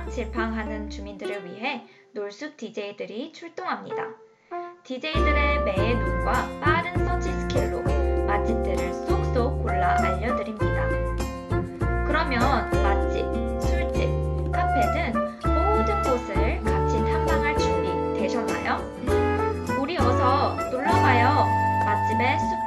갈팡질팡하는 주민들을 위해 놀숲 DJ들이 출동합니다. DJ들의 매의 눈과 빠른 search skill로 맛집들을 쏙쏙 골라 알려드립니다. 그러면 맛집, 술집, 카페 등 모든 곳을 같이 탐방할 준비 되셨나요? 우리 어서 놀러가요. 맛집의 숲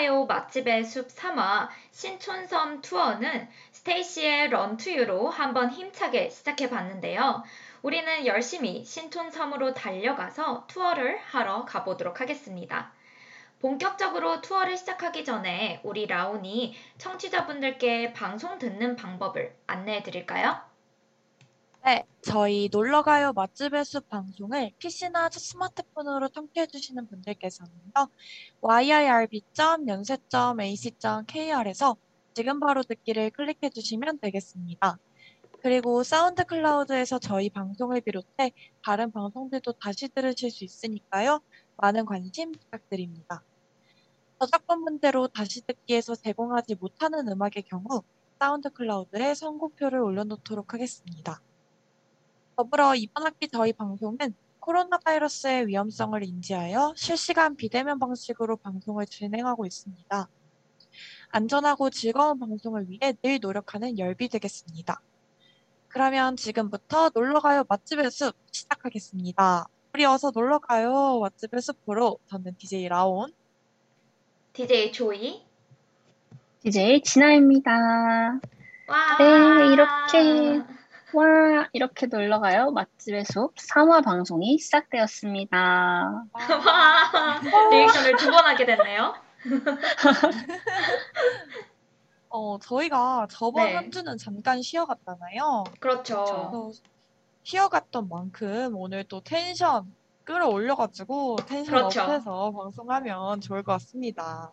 놀러가요 맛집의 숲 3화 신촌섬 투어는 스테이시의 런투유로 한번 힘차게 시작해 봤는데요. 우리는 열심히 신촌섬으로 달려가서 투어를 하러 가보도록 하겠습니다. 본격적으로 투어를 시작하기 전에 우리 라온이 청취자분들께 방송 듣는 방법을 안내해 드릴까요? 네, 저희 놀러가요 맛집의 숲 방송을 PC나 스마트폰으로 청취해주시는 분들께서는요, yirb.yonsei.ac.kr에서 지금 바로 듣기를 클릭해주시면 되겠습니다. 그리고 SoundCloud에서 저희 방송을 비롯해 다른 방송들도 다시 들으실 수 있으니까요, 많은 관심 부탁드립니다. 저작권 문제로 다시 듣기에서 제공하지 못하는 음악의 경우 SoundCloud에 선곡표를 올려놓도록 하겠습니다. 더불어 이번 학기 저희 방송은 코로나 바이러스의 위험성을 인지하여 실시간 비대면 방식으로 방송을 진행하고 있습니다. 안전하고 즐거운 방송을 위해 늘 노력하는 열비 되겠습니다. 그러면 지금부터 놀러가요 맛집의 숲 시작하겠습니다. 우리 어서 놀러가요 맛집의 숲으로 저는 DJ 라온 DJ 조이. DJ 진아입니다. 와. 네, 이렇게 와, 이렇게 놀러가요. 맛집의 숲 3화 방송이 시작되었습니다. 와. 리액션을 두 번 하게 됐네요. 어, 저희가 저번 네. 한 주는 잠깐 쉬어갔잖아요. 그렇죠. 쉬어갔던 만큼 오늘 또 텐션 끌어올려가지고 텐션 그렇죠. 업해서 방송하면 좋을 것 같습니다.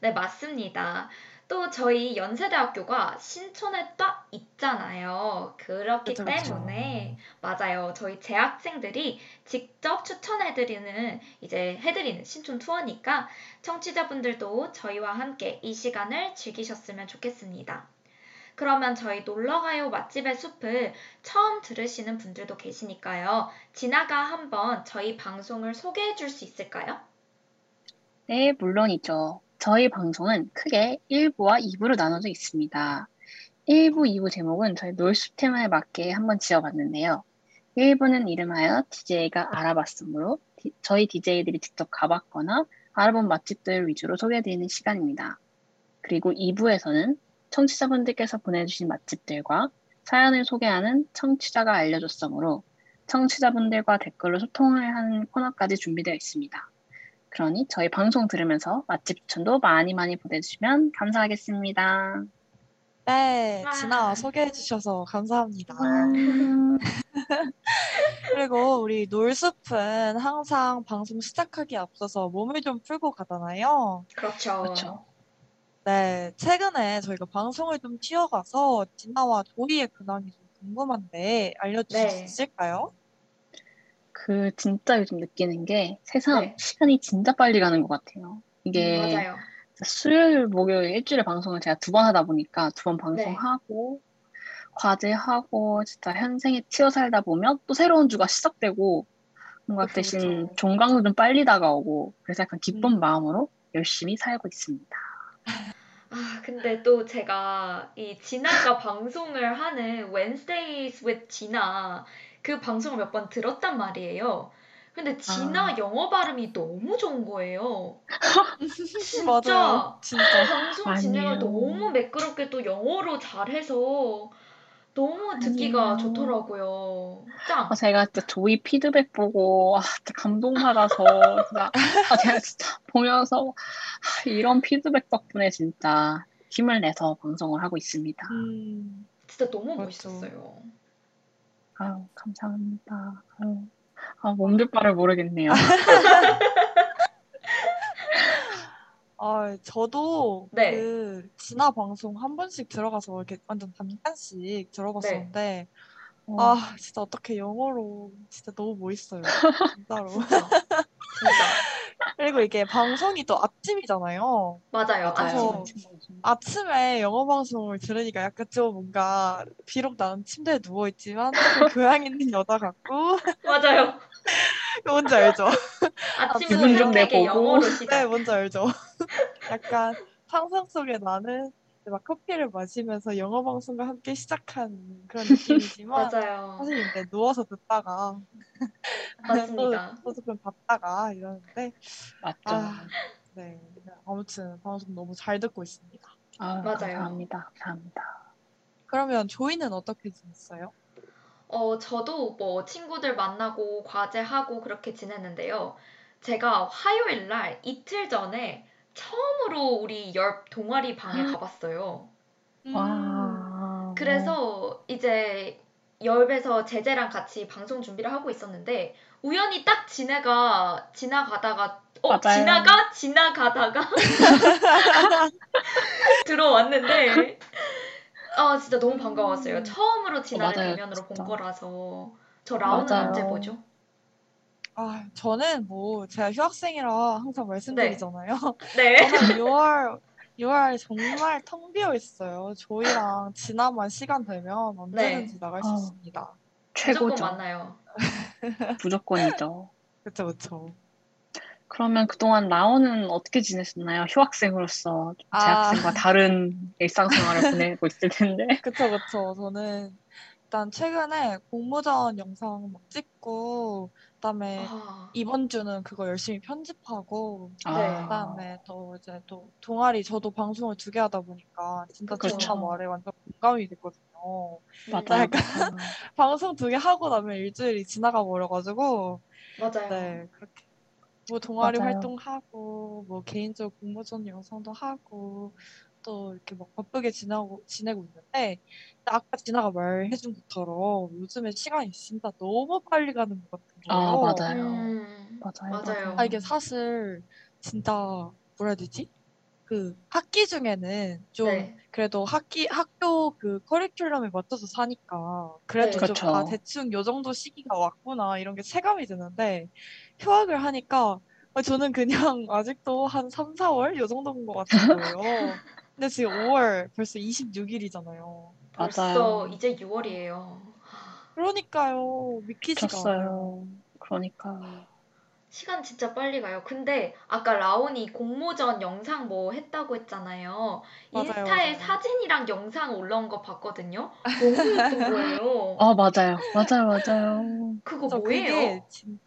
네, 맞습니다. 또 저희 연세대학교가 신촌에 딱 있잖아요. 그렇기 그쵸, 그쵸. 때문에 맞아요. 저희 재학생들이 직접 추천해드리는 이제 해드리는 신촌 투어니까 청취자분들도 저희와 함께 이 시간을 즐기셨으면 좋겠습니다. 그러면 저희 놀러가요 맛집의 숲을 처음 들으시는 분들도 계시니까요. 진아가 한번 저희 방송을 소개해 줄 수 있을까요? 네, 물론이죠. 저희 방송은 크게 1부와 2부로 나눠져 있습니다. 1부, 2부 제목은 저희 놀숲 테마에 맞게 한번 지어봤는데요. 1부는 이름하여 DJ가 알아봤으므로 디- 저희 DJ들이 직접 가봤거나 알아본 맛집들 위주로 소개해드리는 시간입니다. 그리고 2부에서는 청취자분들께서 보내주신 맛집들과 사연을 소개하는 청취자가 알려줬으므로 청취자분들과 댓글로 소통을 하는 코너까지 준비되어 있습니다. 그러니 저희 방송 들으면서 맛집 추천도 많이 많이 보내주시면 감사하겠습니다. 네, 와. 진아 소개해 주셔서 감사합니다. 음, 그리고 우리 놀숲은 항상 방송 시작하기에 앞서서 몸을 좀 풀고 가잖아요. 그렇죠. 그렇죠. 네, 최근에 저희가 방송을 좀 쉬어가서 진아와 조이의 근황이 좀 궁금한데 알려주실 수 네. 있을까요? 그 진짜 요즘 느끼는 게 세상 네. 시간이 진짜 빨리 가는 것 같아요. 이게 맞아요. 수요일, 목요일 일주일에 방송을 제가 두 번 하다 보니까 두번 네. 방송하고 과제하고 진짜 현생에 치여 살다 보면 또 새로운 주가 시작되고 뭔가 대신 그쵸. 종강도 좀 빨리 다가오고 그래서 약간 기쁜 음. 마음으로 열심히 살고 있습니다. 아, 근데 또 제가 이 진아가 방송을 하는 Wednesdays with 진아 그 방송을 몇 번 들었단 말이에요. 근데 진아 아. 영어 발음이 너무 좋은 거예요. 진짜. 진짜. 방송 진행을 아니에요. 너무 매끄럽게 또 영어로 잘해서 너무 듣기가 아니에요. 좋더라고요. 짱! 아, 제가 진짜 조이 피드백 보고 아, 진짜 감동받아서 진짜 아, 제가 진짜 보면서 아, 이런 피드백 덕분에 진짜 힘을 내서 방송을 하고 있습니다. 음, 진짜 너무 맞죠. 멋있었어요. 아유, 감사합니다. 아유, 아, 몸둘 바를 모르겠네요. 아, 저도 네. 그 진화 방송 한 번씩 들어가서 이렇게 완전 잠깐씩 들어봤었는데, 어, 아, 진짜 어떻게 영어로 진짜 너무 멋있어요. 진짜로. 진짜. 진짜. 그리고 이게 방송이 또 아침이잖아요. 맞아요. 아침. 아침에 영어 방송을 들으니까 약간 좀 뭔가 비록 나는 침대에 누워 있지만 좀 교양 있는 여자 같고 맞아요. 뭔지 알죠? 아침은 기분 좀 되게 내보고. 영어로 네, 시작. 뭔지 알죠? 약간 상상 속에 나는 막 커피를 마시면서 영어 방송과 함께 시작한 그런 느낌이지만 맞아요. 사실 이제 누워서 듣다가 맞습니다. 또, 또 조금 봤다가 이러는데 맞죠. 아, 네 아무튼 방송 너무 잘 듣고 있습니다. 아유, 맞아요. 감사합니다. 감사합니다. 그러면 조이는 어떻게 지냈어요? 어, 저도 뭐 친구들 만나고 과제하고 그렇게 지냈는데요. 제가 화요일 날 이틀 전에 처음으로 우리 열 동아리 방에 가봤어요. 음, 와. 그래서 이제 열배에서 제재랑 같이 방송 준비를 하고 있었는데 우연히 딱 지네가 지나가다가 어 맞아요. 지나가 지나가다가 들어왔는데 아 진짜 너무 반가웠어요. 처음으로 진아를 맞아요, 대면으로 본 진짜. 거라서 저 라온은 맞아요. 언제 보죠? 아 저는 뭐 제가 휴학생이라 항상 말씀드리잖아요. 네. 저는 6월 6월 정말 텅 비어 있어요. 조이랑 지나만 시간 되면 언제든지 나갈 수 어. 아. 있습니다. 무조건 최고죠. 만나요. 무조건이죠. 그쵸 그쵸. 그러면 그동안 라온은 어떻게 지냈었나요? 휴학생으로서 아. 재학생과 다른 일상생활을 보내고 있을 텐데. 그쵸 그쵸. 저는 일단 최근에 공모전 영상 막 찍고 그다음에 아, 이번 주는 그거 열심히 편집하고 네. 그다음에 또 이제 또 동아리 저도 방송을 두 개 하다 보니까 진짜 그쵸. 진짜 말에 완전 공감이 됐거든요. 맞아요. 음, 맞아요. 방송 두 개 하고 나면 일주일이 지나가 버려가지고 맞아요. 네 그렇게 뭐 동아리 맞아요. 활동하고 뭐 개인적 공모전 영상도 하고 또 이렇게 막 바쁘게 지나고 지내고 있는데 아까 지나가 말해준 것처럼 요즘에 시간이 진짜 너무 빨리 가는 것 같은 거예요. 아, 맞아요. 음, 맞아요. 맞아요. 아, 이게 사실 진짜 뭐라 해야 되지? 그 학기 중에는 좀 네. 그래도 학기 학교 그 커리큘럼에 맞춰서 사니까 그래도 네. 좀 그쵸. 아, 대충 요 정도 시기가 왔구나 이런 게 체감이 되는데 휴학을 하니까 아, 저는 그냥 아직도 한 3, 4월 요 정도인 것 같은 거예요. 근데 지금 5월 벌써 26일이잖아요. 벌써 맞아요. 이제 6월이에요. 그러니까요. 믿기지가 않아요. 졌어요. 그러니까. 시간 진짜 빨리 가요. 근데 아까 라온이 공모전 영상 뭐 했다고 했잖아요. 맞아요, 인스타에 맞아요. 사진이랑 영상 올라온 거 봤거든요. 너무 예쁜 거예요. 아, 맞아요. 맞아요. 맞아요. 그거 그래서 뭐예요? 그게 진,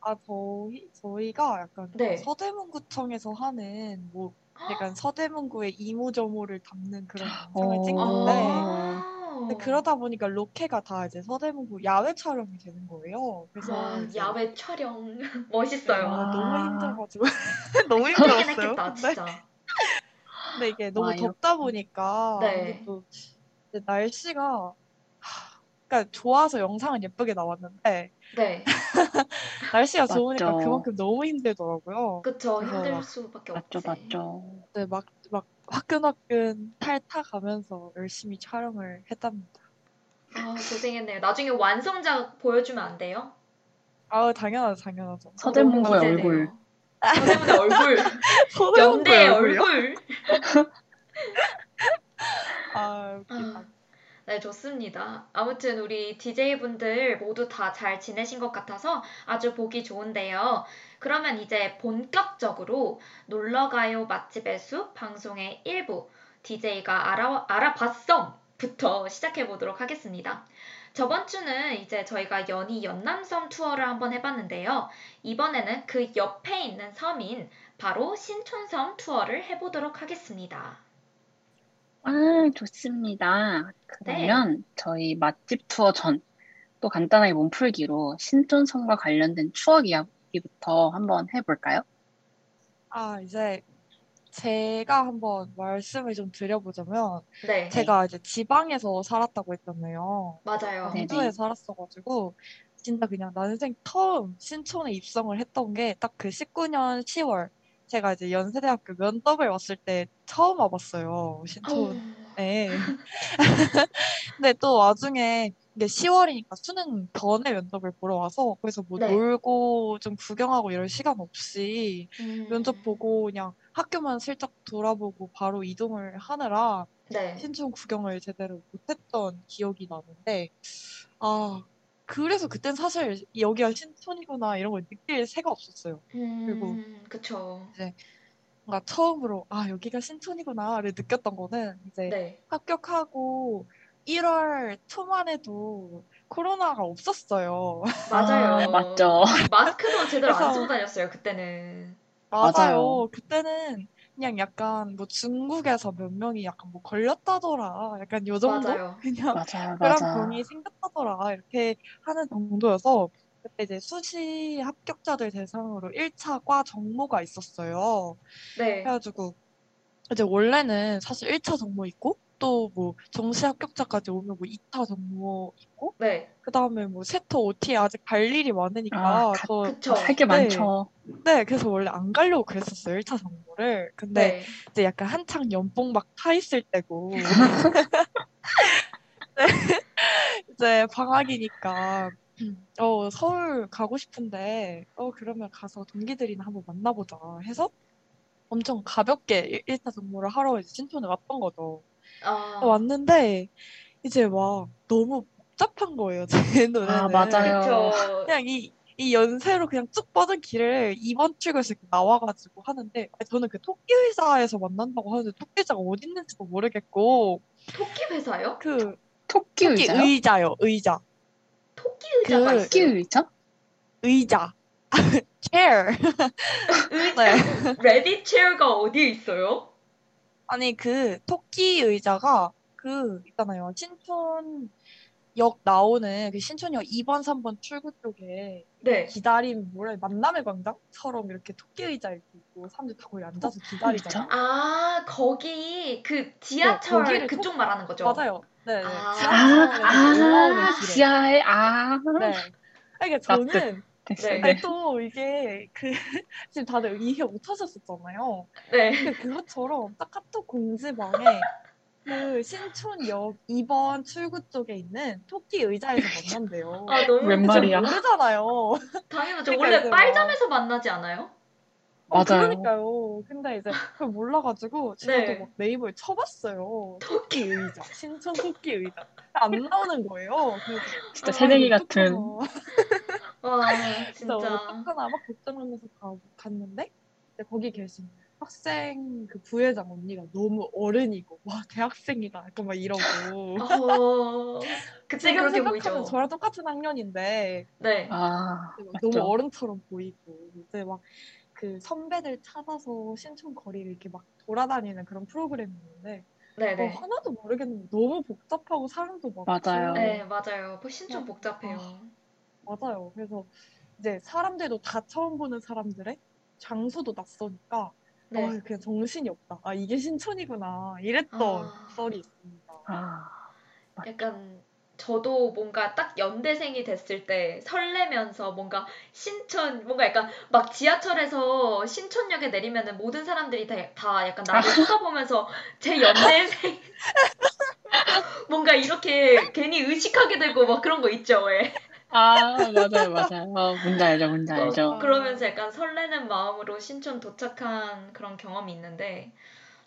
아 저희 저희가 약간 네. 서대문구청에서 하는 뭐 약간 서대문구의 이모저모를 담는 그런 영상을 어. 찍는데 아, 근데 그러다 보니까 로케가 다 이제 서대문구 야외 촬영이 되는 거예요. 그래서 와, 야외 촬영 멋있어요. 아, 와. 너무 힘들어가지고 너무 힘들긴 힘들었어요. 했겠다, 근데, 진짜. 근데 이게 너무 와, 덥다 보니까 네. 또 날씨가 하, 그러니까 좋아서 영상은 예쁘게 나왔는데 네, 날씨가 좋으니까 맞죠. 그만큼 너무 힘들더라고요. 그쵸. 힘들 막- 수밖에 맞죠. 없지. 맞죠. 네, 막, 막 화끈화끈 탈타 가면서 열심히 촬영을 했답니다. 아, 고생했네요. 나중에 완성작 보여주면 안 돼요? 아우, 당연하죠, 당연하죠. 서대문구의 얼굴. 서대문의 얼굴. 연대의? 얼굴. 아, 웃기다. 아, 네, 좋습니다. 아무튼 우리 DJ분들 모두 다 잘 지내신 것 같아서 아주 보기 좋은데요. 그러면 이제 본격적으로 놀러가요 맛집의 숲 방송의 일부 DJ가 알아, 알아봤썸부터 시작해 보도록 하겠습니다. 저번 주는 이제 저희가 연희 연남섬 투어를 한번 해봤는데요. 이번에는 그 옆에 있는 섬인 바로 신촌섬 투어를 해보도록 하겠습니다. 아, 좋습니다. 그러면 저희 맛집 투어 전 또 간단하게 몸풀기로 신촌성과 관련된 추억 이야기부터 한번 해볼까요? 아, 이제 제가 한번 말씀을 좀 드려보자면, 네. 제가 이제 지방에서 살았다고 했잖아요. 맞아요. 네. 광주에 살았어가지고, 진짜 그냥 난생 처음 신촌에 입성을 했던 게 딱 그 19년 10월. 제가 이제 연세대학교 면접을 왔을 때 처음 와봤어요. 신촌. 네. 근데 또 와중에 이게 10월이니까 수능 전에 면접을 보러 와서 그래서 뭐 네. 놀고 좀 구경하고 이럴 시간 없이 음. 면접 보고 그냥 학교만 슬쩍 돌아보고 바로 이동을 하느라 네. 신촌 구경을 제대로 못했던 기억이 나는데 아 그래서 그땐 사실 여기가 신촌이구나 이런 걸 느낄 새가 없었어요. 음, 그쵸. 뭔가 처음으로 아 여기가 신촌이구나를 느꼈던 거는 이제 네. 합격하고 1월 초만 해도 코로나가 없었어요. 맞아요. 아, 맞죠. 마스크도 제대로 안 그래서- 쓰고 다녔어요, 그때는. 맞아요. 맞아요. 그때는 그냥 약간 뭐 중국에서 몇 명이 약간 뭐 걸렸다더라. 약간 요 정도? 맞아요. 그냥 맞아요, 그런 맞아. 병이 생겼다더라. 이렇게 하는 정도여서 그때 이제 수시 합격자들 대상으로 1차 과 정모가 있었어요. 네. 그래가지고 이제 원래는 사실 1차 정모 있고 또 뭐 정시 합격자까지 오면 뭐 2차 정모 있고 네. 그 다음에 뭐 세터 OT 아직 갈 일이 많으니까 아, 가- 저 그쵸. 할게 네. 많죠. 네, 그래서 원래 안 가려고 그랬었어요, 1차 정모를. 근데 네. 이제 약간 한창 연봉 막 타 있을 때고. 네, 이제 방학이니까, 어, 서울 가고 싶은데, 어, 그러면 가서 동기들이나 한번 만나보자 해서 엄청 가볍게 1차 정모를 하러 이제 신촌에 왔던 거죠. 아, 왔는데, 이제 막 너무 복잡한 거예요, 제 눈에는. 아, 맞아요. 그쵸. 그냥 이, 이 연세로 그냥 쭉 뻗은 길을 2번 출구에서 나와가지고 하는데 저는 그 토끼 의자에서 만난다고 하는데 토끼 의자가 어디 있는지도 모르겠고 토끼 회사요? 그 토끼 토끼 의자요? 의자요 의자 토끼 의자가 그-. 토끼 의자? 의자 chair 의자. 네 rabbit chair가 어디에 있어요? 아니 그 토끼 의자가 그 있잖아요 신촌역 나오는 그 신촌역 2번 3번 출구 쪽에 네. 기다림 뭐래 만남의 광장처럼 이렇게 토끼 의자 이렇게 있고 사람들 다 거기 앉아서 기다리잖아 아, 거기 그 지하철 거기를 그쪽 토- 말하는 거죠? 맞아요. 네, 네. 아. 올라오는 아, 길에. 지하에, 아. 네. 그러니까 저는. 네. 아니, 또 이게 그 지금 다들 이해 못 하셨었잖아요. 네. 근데 그것처럼 딱 카톡 공지방에 그 신촌역 2번 출구 쪽에 있는 토끼 의자에서 만난대요. 아, 너무 웬. 말이야? 모르잖아요. 당연하죠. 그러니까 원래 이제 빨잠에서 만나지 않아요? 어, 맞아요. 그러니까요. 근데 이제 그걸 몰라가지고 저도 네. 막 네이버에 쳐봤어요. 토끼 의자, 신촌 토끼 의자. 안 나오는 거예요. 그래서 진짜 아, 새내기 같은. 와, 진짜 진짜. 어떡하나 막 걱정하면서 가, 갔는데 이제 거기 계신 학생 그 부회장 언니가 너무 어른이고 와 대학생이다 약간 막 이러고 어, 그때 지금 그렇게 생각하면 보이죠. 저랑 똑같은 학년인데 네. 아, 맞죠. 너무 어른처럼 보이고 이제 막 그 선배들 찾아서 신촌 거리를 이렇게 막 돌아다니는 그런 프로그램이었는데 어, 네네. 하나도 모르겠는데 너무 복잡하고 사람도 많고 맞아요. 네, 맞아요. 신촌 어. 복잡해요. 맞아요. 그래서 이제 사람들도 다 처음 보는 사람들의 장소도 낯서니까 네. 아, 그냥 정신이 없다. 아, 이게 신촌이구나. 이랬던 아. 썰이 있습니다. 아, 약간 저도 뭔가 딱 연대생이 됐을 때 설레면서 뭔가 신촌 뭔가 약간 막 지하철에서 신촌역에 내리면은 모든 사람들이 다, 다 약간 나를 쳐다보면서 제 연대생 뭔가 이렇게 괜히 의식하게 되고 막 그런 거 있죠 왜 아, 맞아요, 맞아요. 어, 뭔지 알죠, 뭔지 알죠. 아. 그러면서 약간 설레는 마음으로 신촌 도착한 그런 경험이 있는데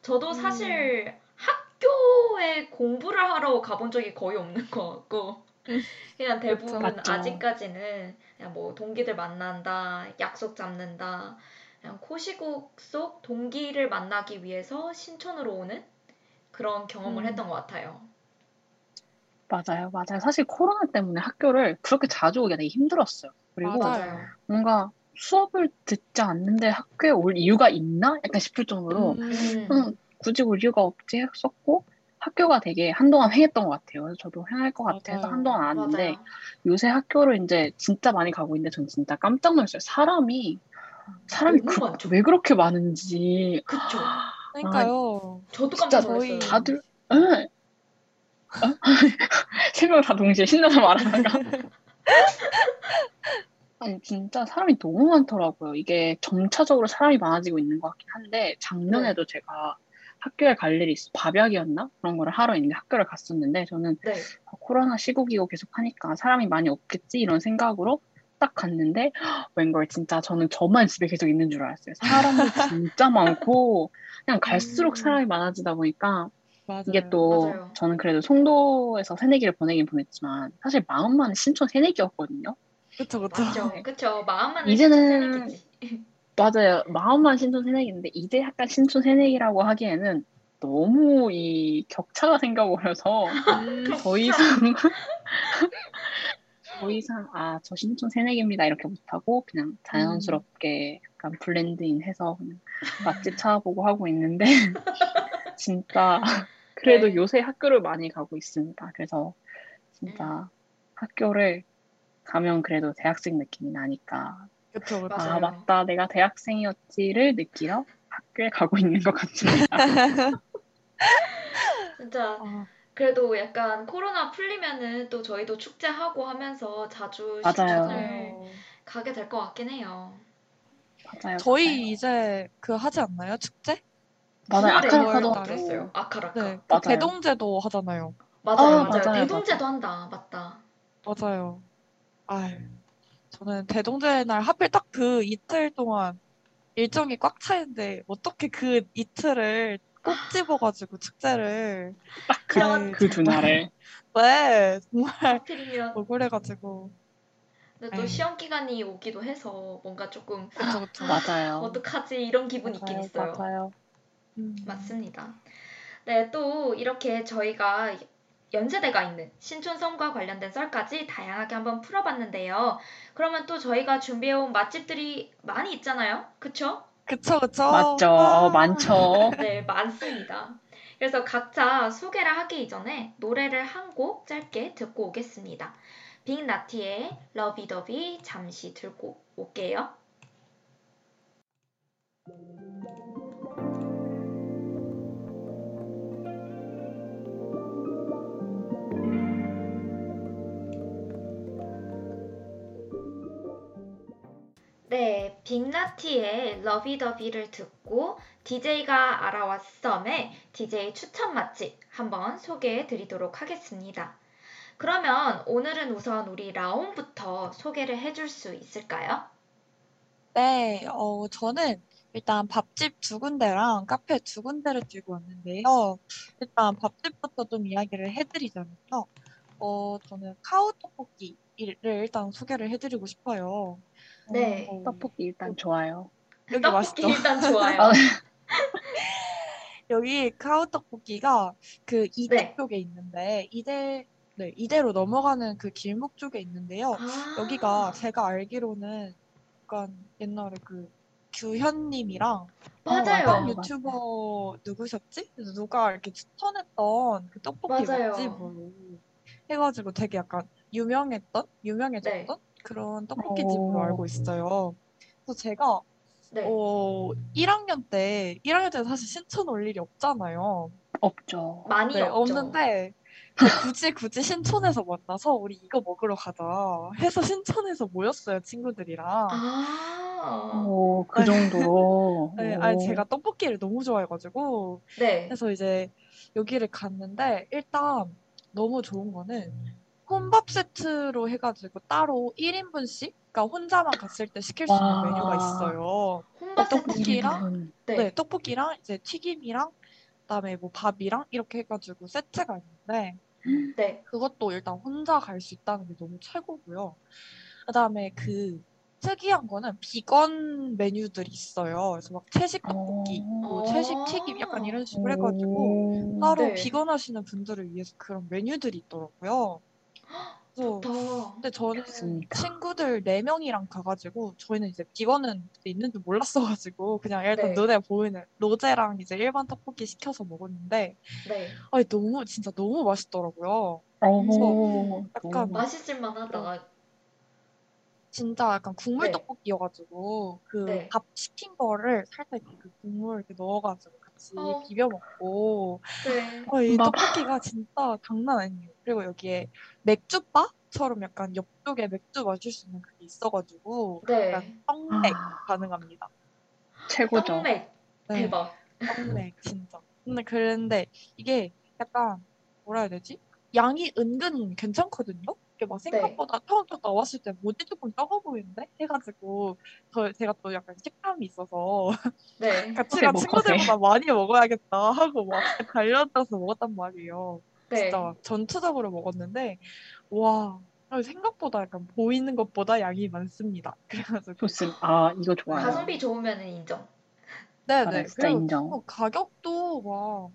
저도 음. 사실 학교에 공부를 하러 가본 적이 거의 없는 것 같고 그냥 대부분 맞죠. 아직까지는 그냥 뭐 동기들 만난다 약속 잡는다 그냥 코시국 속 동기를 만나기 위해서 신촌으로 오는 그런 경험을 음. 했던 것 같아요. 맞아요, 맞아요. 사실 코로나 때문에 학교를 그렇게 자주 오기가 되게 힘들었어요. 그리고 맞아요. 뭔가 수업을 듣지 않는데 학교에 올 이유가 있나? 약간 싶을 정도로 음. 음. 음, 굳이 올 이유가 없지 했었고 학교가 되게 한동안 횡했던 것 같아요. 그래서 저도 횡할 것 같아서 맞아요. 한동안 안 왔는데 맞아요. 요새 학교를 이제 진짜 많이 가고 있는데 전 진짜 깜짝 놀랐어요. 사람이 사람이 그, 많죠. 왜 그렇게 많은지 그쵸. 그러니까요. 저도 진짜 깜짝 놀랐어요. 다들 응. 어? 세명다 동시에 신나서 말하다가 아니 진짜 사람이 너무 많더라고요. 이게 점차적으로 사람이 많아지고 있는 것 같긴 한데 작년에도 제가 학교에 갈 일이 있어 밥약이었나 그런 거를 하러 이제 학교를 갔었는데 저는 네. 아, 코로나 시국이고 계속 하니까 사람이 많이 없겠지 이런 생각으로 딱 갔는데 웬걸 진짜 저는 저만 집에 계속 있는 줄 알았어요. 사람이 진짜 많고 그냥 갈수록 음. 사람이 많아지다 보니까 맞아요. 이게 또 맞아요. 저는 그래도 송도에서 새내기를 보내긴 보냈지만 사실 마음만은 신촌 새내기였거든요. 그쵸 그쵸. 맞죠. 그쵸. 마음만 이제는. 맞아요. 마음만 신촌 새내기인데 이제 약간 신촌 새내기라고 하기에는 너무 이 격차가 생겨버려서 음, 더 이상 더 이상 아 저 신촌 새내기입니다 이렇게 못하고 그냥 자연스럽게 약간 블렌드인 해서 그냥 맛집 찾아보고 하고 있는데 진짜 그래도 네. 요새 학교를 많이 가고 있습니다. 그래서 진짜 학교를 가면 그래도 대학생 느낌이 나니까 그쵸 그쵸. 맞아요. 아 맞다 내가 대학생이었지를 느끼러 학교에 가고 있는 것 같습니다. 진짜 아, 그래도 약간 코로나 풀리면은 또 저희도 축제하고 하면서 자주. 신촌을 맞아요. 가게 될 것 같긴 해요. 맞아요. 저희 맞아요. 이제 그 하지 않나요? 축제? 맞아요. 9월에 아카라카도? 들었어요. 아카라카. 네. 그 맞아요. 대동제도 하잖아요. 맞아요, 아, 맞아요. 맞아요, 대동제도 한다. 맞다. 맞아요. 아유, 저는 대동제 날 하필 딱 그 이틀 동안 일정이 꽉차 있는데 어떻게 그 이틀을 꼭 집어가지고 축제를 그, 아유, 그 두. 날을. 네 정말 하필이면 억울해가지고 근데 또 에이. 시험 기간이 오기도 해서 뭔가 조금 그쵸 그쵸. 맞아요. 어떡하지 이런 기분 있긴 맞아요, 있어요. 맞아요. 음. 맞습니다. 네, 또 이렇게 저희가 연세대가 있는 신촌섬과 관련된 썰까지 다양하게 한번 풀어봤는데요. 그러면 또 저희가 준비해온 맛집들이 많이 있잖아요. 그쵸? 그쵸 그쵸. 맞죠. 아. 어, 많죠. 네, 많습니다. 그래서 각자 소개를 하기 이전에 노래를 한 곡 짧게 듣고 오겠습니다. 빅나티의 러비더비 잠시 들고 올게요. 네, 빅나티의 러비더비를 듣고 DJ가 알아왔 썸의 DJ 추천 맛집 한번 소개해 드리도록 하겠습니다. 그러면 오늘은 우선 우리 라온부터 소개를 해줄 수 있을까요? 네, 어, 저는 일단 밥집 두 군데랑 카페 두 군데를 들고 왔는데요. 일단 밥집부터 좀 이야기를 해드리자면요. 어, 저는 카우 떡볶이를 일단 소개를 해드리고 싶어요. 네. 어, 떡볶이 일단 좋아요. 여기 떡볶이 맛있죠? 일단 좋아요. 아, 여기 카우 떡볶이가 그 이대 네. 쪽에 있는데 이대 네, 이대로 넘어가는 그 길목 쪽에 있는데요. 아, 여기가 제가 알기로는 약간 옛날에 그 규현님이랑 맞아요. 어떤 유튜버 누구셨지? 누가 이렇게 추천했던 그 떡볶이 맞아요. 맛집으로 해가지고 되게 약간 유명했던 유명해졌던 네. 그런 떡볶이 오. 집으로 알고 있어요. 그래서 제가 네. 어 1학년 때 1학년 때 사실 신촌 올 일이 없잖아요. 없죠. 많이 네, 없죠. 없는데 굳이 굳이 신촌에서 만나서 우리 이거 먹으러 가자 해서 신촌에서 모였어요 친구들이랑. 아, 오, 그 정도로. 네, 오. 아니 제가 떡볶이를 너무 좋아해가지고 네. 그래서 이제 여기를 갔는데 일단 너무 좋은 거는 혼밥 세트로 해가지고 따로 1인분씩 그러니까 혼자만 갔을 때 시킬 수 있는 와. 메뉴가 있어요. 혼밥. 떡볶이랑. 네. 네, 떡볶이랑 이제 튀김이랑 그다음에 뭐 밥이랑 이렇게 해가지고 세트가 있는데 네. 그것도 일단 혼자 갈 수 있다는 게 너무 최고고요. 그다음에 그 특이한 거는 비건 메뉴들이 있어요. 그래서 막 채식 떡볶이, 뭐 어. 채식 튀김 약간 이런 식으로 해가지고 오. 따로 네. 비건 하시는 분들을 위해서 그런 메뉴들이 있더라고요. 그래서 좋다. 근데 저는 좋습니다. 친구들 4명이랑 가가지고 저희는 이제 비건은 있는 줄 몰랐어가지고 그냥 일단 네. 눈에 보이는 로제랑 이제 일반 떡볶이 시켜서 먹었는데 네. 아니 너무 진짜 너무 맛있더라고요. 오, 약간 너무 맛있을 만하다. 진짜 약간 국물 네. 떡볶이여가지고 그 네. 밥 시킨 거를 살짝 그 국물 이렇게 넣어가지고 같이 어. 비벼 먹고 네. 어, 이 막- 떡볶이가 진짜 장난 아니에요. 그리고 여기에 맥주바처럼 약간 옆쪽에 맥주 마실 수 있는 그게 있어가지고 네. 약간 떡맥 아, 가능합니다. 최고죠. 떡맥 네, 대박. 떡맥 진짜. 근데 그런데 이게 약간 뭐라 해야 되지? 양이 은근 괜찮거든요. 이게 막 네. 생각보다 처음 딱 나왔을 때 뭐지 조금 적어 보이는데 해가지고 저 제가 또 약간 식탐이 있어서 네. 같이 간뭐 친구들보다 많이 먹어야겠다 하고 막 달려들어서 먹었단 말이에요. 네. 진짜 막 전투적으로 먹었는데 와 생각보다 약간 보이는 것보다 양이 많습니다. 그래가지고 좋습니다. 아, 이거 좋아요. 가성비 좋으면 인정. 네네 맞아요, 진짜 그리고 인정. 뭐 가격도 막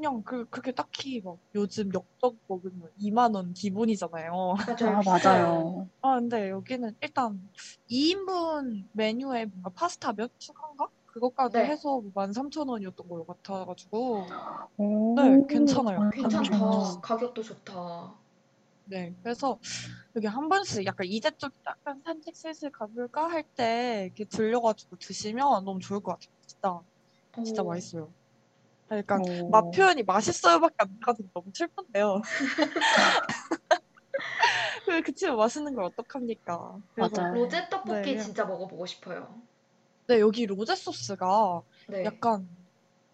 그냥 그 그렇게 딱히 막 요즘 엽떡 먹으면 2만 원 기본이잖아요. 맞아요. 아. 맞아요. 아 근데 여기는 일단 2인분 메뉴에 뭔가 파스타 몇 추가인가? 그것까지 네. 해서 13,000원이었던 것 같아가지고 오, 네, 괜찮아요. 아, 괜찮다. 가격도 좋다. 네, 그래서 여기 한 번씩 약간 이제 좀 약간 산책 슬슬 가볼까 할 때 이렇게 들려가지고 드시면 너무 좋을 것 같아요. 진짜 진짜 오. 맛있어요. 약간 오. 맛 표현이 맛있어요밖에 안 나가서 너무 슬픈데요. 그 그치만 맛있는 걸 어떡합니까? 맞아요. 로제 떡볶이 네. 진짜 먹어보고 싶어요. 네, 여기 로제 소스가 네. 약간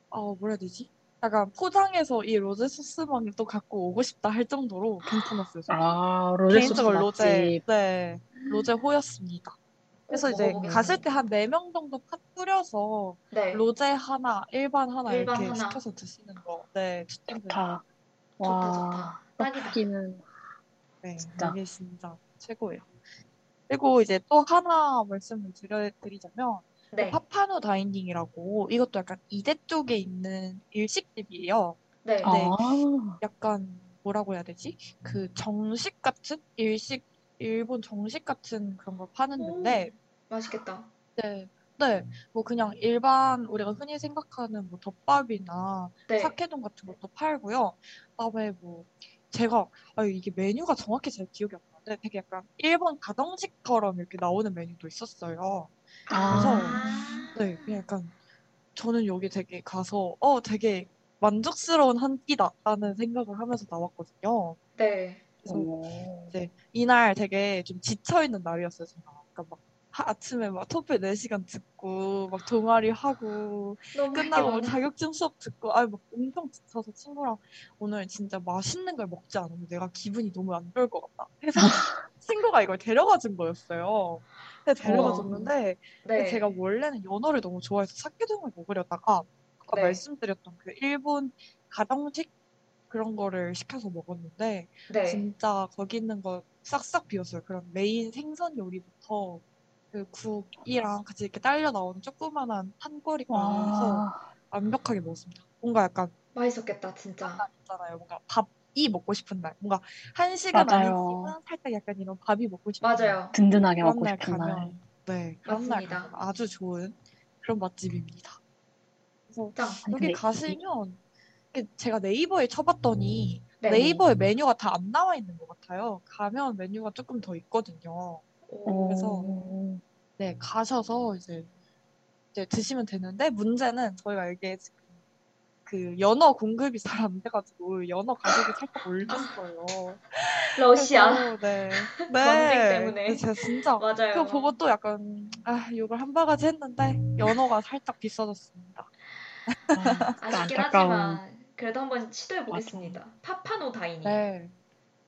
어 뭐라 해야 되지? 약간 포장해서 이 로제 소스만 또 갖고 오고 싶다 할 정도로 괜찮았어요. 저는. 아, 로제 소스 개인적으로 로제, 맛집. 네, 로제 호였습니다. 그래서 이제 먹어보겠습니다. 갔을 때한 4명 정도 팥 뿌려서 네. 로제 하나, 일반 하나 일반 이렇게 하나. 시켜서 드시는 거. 네, 추천드려요. 좋다. 좋다 와, 좋다. 딱이다. 떡볶이는 네, 진짜. 이게 진짜 최고예요. 그리고 이제 또 하나 말씀을 드려, 드리자면 네. 파파노 다이닝이라고 이것도 약간 이대 쪽에 있는 일식집이에요. 네. 아, 네. 약간 뭐라고 해야 되지? 그 정식 같은 일식 일본 정식 같은 그런 걸 파는데 오, 맛있겠다. 네. 네. 뭐 그냥 일반 우리가 흔히 생각하는 뭐 덮밥이나 네. 사케돈 같은 것도 팔고요. 그다음에 뭐 제가 아 이게 메뉴가 정확히 잘 기억이 안 나는데 되게 약간 일본 가정식처럼 이렇게 나오는 메뉴도 있었어요. 아, 네, 그냥 약간 저는 여기 되게 가서 어 되게 만족스러운 한 끼다라는 생각을 하면서 나왔거든요. 네. 그래서 오. 이제 이날 되게 좀 지쳐 있는 날이었어요, 제가. 그러니까 막 하- 아침에 막 토플 4시간 듣고 막 동아리 하고 끝나고 막. 자격증 수업 듣고 아막 엄청 지쳐서 친구랑 오늘 진짜 맛있는 걸 먹지 않으면 내가 기분이 너무 안 좋을 것 같다. 그래서 친구가 이걸 데려가 준 거였어요. 근데 데려가. 줬는데 근데 네. 제가 원래는 연어를 너무 좋아해서 사케동을 먹으려다가 아까 네. 말씀드렸던 그 일본 가정식 그런 거를 시켜서 먹었는데 네. 진짜 거기 있는 거 싹싹 비웠어요. 그런 메인 생선 요리부터 그 국이랑 같이 이렇게 딸려 나오는 조그만한 한거리까지 해서 와, 완벽하게 먹었습니다. 뭔가 약간 맛있었겠다 진짜. 날 있잖아요. 뭔가 밥이 먹고 싶은 날. 뭔가 한식은 맞아요. 아니지만 살짝 약간 이런 밥이 먹고 싶은 날. 맞아요. 든든하게 그런 먹고 날 싶은 날. 가면 네 그런 날 맞습니다. 가면 아주 좋은 그런 맛집입니다. 그래서 짱. 아니, 여기 근데 이- 가시면 제가 네이버에 쳐봤더니 네. 네이버에 메뉴가 다 안 나와 있는 것 같아요. 가면 메뉴가 조금 더 있거든요. 오. 그래서 오, 네 가셔서 이제 이제 드시면 되는데 문제는 저희가 이게 지금 그 연어 공급이 잘 안 돼가지고 연어 가격이 살짝 올렸어요. 러시아. 그래서 네. 전쟁 네. 때문에. 근데 제가 진짜 맞아요. 그거 보고 또 약간 아 욕을 한 바가지 했는데 연어가 살짝 비싸졌습니다. 아, 아쉽긴 안타까운. 하지만 그래도 한번 시도해 보겠습니다. 파파노 다이닝. 네.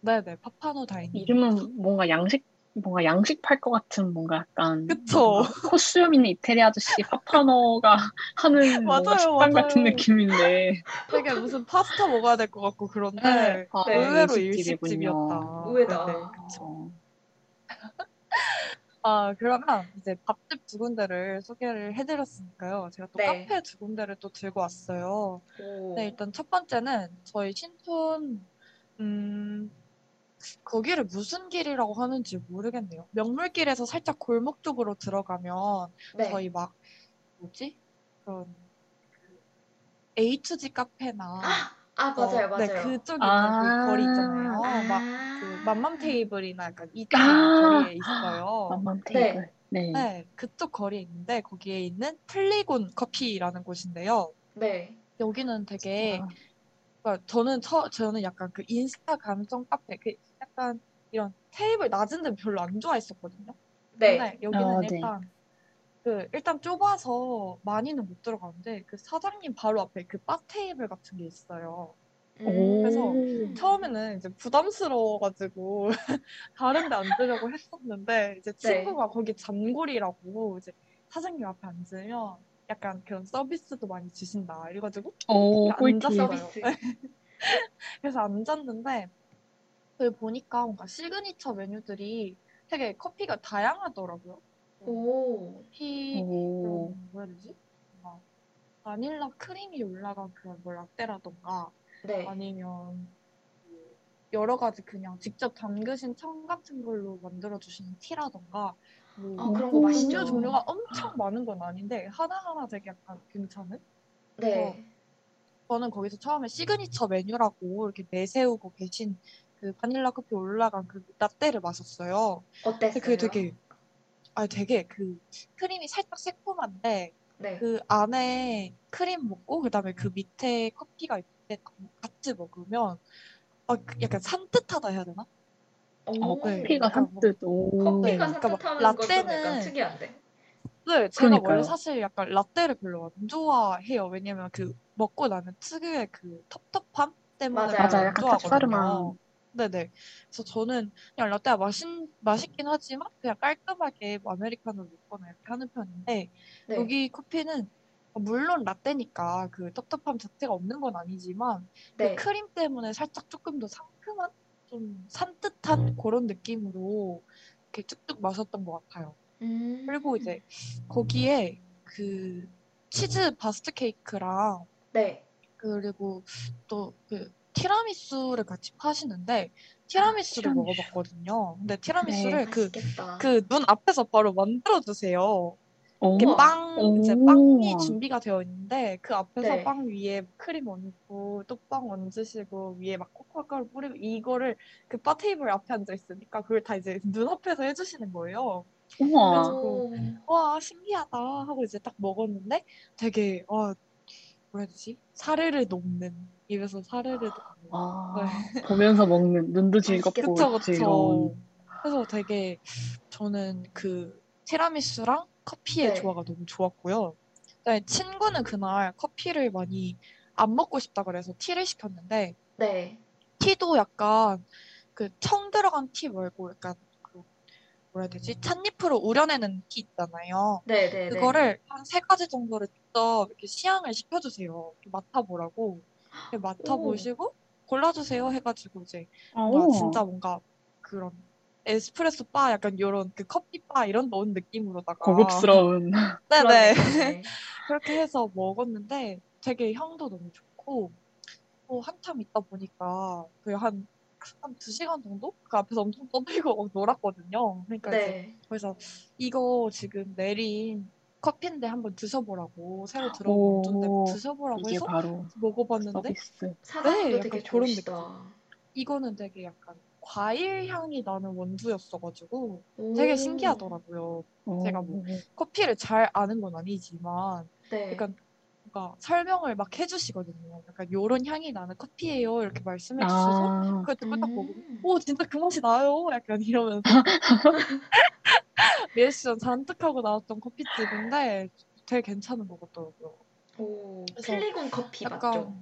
네 네 파파노 다이닝. 이름은 뭔가 양식, 뭔가 양식 팔 것 같은 뭔가 약간 그쵸. 코스염 있는 이태리 아저씨 파파노가 하는 뭔가 맞아요, 식당 같은 맞아요. 느낌인데. 되게 무슨 파스타 먹어야 될 것 같고 그런데 네. 아, 네. 의외로. 일식집이었다. 의외다. 네네, 그쵸. 어, 아 그러면 이제 밥집 두 군데를 소개를 해드렸으니까요. 제가 또 네. 카페 두 군데를 또 들고 왔어요. 오. 네, 일단 첫 번째는 저희 신촌 음 거기를 무슨 길이라고 하는지 모르겠네요. 명물길에서 살짝 골목 쪽으로 들어가면 네. 저희 막 뭐지? 그런 그 A2G 카페나 아, 맞아요, 어, 맞아요. 네, 그쪽에 있는 아. 그 거리 있잖아요. 아. 막그 맘맘 테이블이나 약간 이쪽 아. 거리에 있어요. 맘맘 테이블. 네. 네, 그쪽 거리에 있는데 거기에 있는 플리곤 커피라는 곳인데요. 네. 여기는 되게 아, 그러니까 저는 처, 저는 약간 그 인스타 감성 카페 그 약간 이런 테이블 낮은 데 별로 안 좋아했었거든요. 네. 여기는 어, 네. 일단 그 일단 좁아서 많이는 못 들어가는데 그 사장님 바로 앞에 그 바 테이블 같은 게 있어요. 음. 그래서 처음에는 이제 부담스러워가지고 다른 데 앉으려고 했었는데 이제 네. 친구가 거기 잔골이라고 이제 사장님 앞에 앉으면 약간 그런 서비스도 많이 주신다 이래가지고 오. 잤어요. 서비스. 그래서 앉았는데 그 보니까 뭔가 시그니처 메뉴들이 되게 커피가 다양하더라고요. 오. 커피 오, 뭐라 해야 되지? 뭔가 바닐라 크림이 올라간 그런 뭐 라떼라던가 네. 아니면 그 여러 가지 그냥 직접 담그신 청 같은 걸로 만들어 주시는 티라던가 뭐 아, 그런 거 오. 맛있죠. 음료 종류가 엄청 많은 건 아닌데 하나하나 되게 약간 괜찮은? 네. 저는 거기서 처음에 시그니처 메뉴라고 이렇게 내세우고 계신 그 바닐라 커피 올라간 그 라떼를 마셨어요. 근데 어땠어요? 그게 되게 아 되게 그 크림이 살짝 새콤한데 네. 그 안에 크림 먹고 그다음에 그 밑에 커피가 있는데 같이 먹으면 아, 그 약간 산뜻하다 해야 되나? 어, 오. 커피가 뭐- 산뜻. 오. 커피가 네, 그러니까 막건좀 약간 라떼는 특이한데. 네, 제가 그러니까요. 원래 사실 약간 라떼를 별로 안 좋아해요. 왜냐면 그 먹고 나는 특유의 그 텁텁함 때문에 맞아요. 맞아요. 안 약간. 짭짤함. 네네. 그래서 저는 그냥 라떼가 맛있, 맛있긴 하지만 그냥 깔끔하게 뭐 아메리카노 먹거나 이렇게 하는 편인데 네. 여기 커피는 물론 라떼니까 그 텁텁함 자체가 없는 건 아니지만 네. 그 크림 때문에 살짝 조금 더 상큼한 좀 산뜻한 그런 느낌으로 이렇게 쭉쭉 마셨던 것 같아요. 음. 그리고 이제 거기에 그 치즈 바스트 케이크랑 네. 그리고 또 그 티라미수를 같이 파시는데 티라미수를 아, 티라미수. 먹어봤거든요. 근데 티라미수를 그 맛있겠다. 그눈 앞에서 바로 만들어 주세요. 오. 이렇게. 빵 이제 오. 빵이 준비가 되어 있는데 그 앞에서 네. 빵 위에 크림 얹고 또 빵 얹으시고 위에 막 코코아가루 뿌리고 이거를 그 바 테이블 앞에 앉아 있으니까 그걸 다 이제 눈 앞에서 해주시는 거예요. 우와. 그래가지고 와 신기하다 하고 이제 딱 먹었는데 되게 어 뭐라 해야 되지 사르르 녹는 입에서 사르르 녹는 아, 보면서 먹는 눈도 즐겁고 그쵸 그쵸 즐거운. 그래서 되게 저는 그 티라미수랑 커피의 네. 조화가 너무 좋았고요 그다음에 친구는 그날 커피를 많이 안 먹고 싶다 그래서 티를 시켰는데 네. 티도 약간 그 청 들어간 티 말고 약간 그 뭐라 해야 되지 찻잎으로 우려내는 티 있잖아요 네, 네, 네. 그거를 한 세 가지 정도를 직접 이렇게 시향을 시켜주세요. 맡아보라고. 맡아보시고 골라주세요 해가지고 이제 오. 진짜 뭔가 그런 에스프레소 바 약간 이런 그 커피 바 이런 넣은 느낌으로다가 고급스러운. 네네. 그렇게 해서 먹었는데 되게 향도 너무 좋고 또 한참 있다 보니까 그한 한 두 시간 정도 그 앞에서 엄청 떠들고 막 놀았거든요. 그러니까 이제 네. 그래서 이거 지금 내린 커피인데 한번 드셔보라고 새로 들어온 오, 원두인데 드셔보라고 해서 바로 먹어봤는데 네, 되게 약간 그런 좋으시다. 이거는 되게 약간 과일 향이 나는 원두였어가지고 오. 되게 신기하더라고요. 제가 뭐 커피를 잘 아는 건 아니지만 네. 약간 뭔가 설명을 막 해주시거든요. 약간 요런 향이 나는 커피예요 이렇게 말씀해 주셔서 아, 그걸 듣고 딱 음. 먹으면 오 진짜 그 맛이 나요 약간 이러면서 리액션 잔뜩 하고 나왔던 커피집인데 되게 괜찮은 것 같더라고요. 오, 플리곤 커피 맞죠? 약간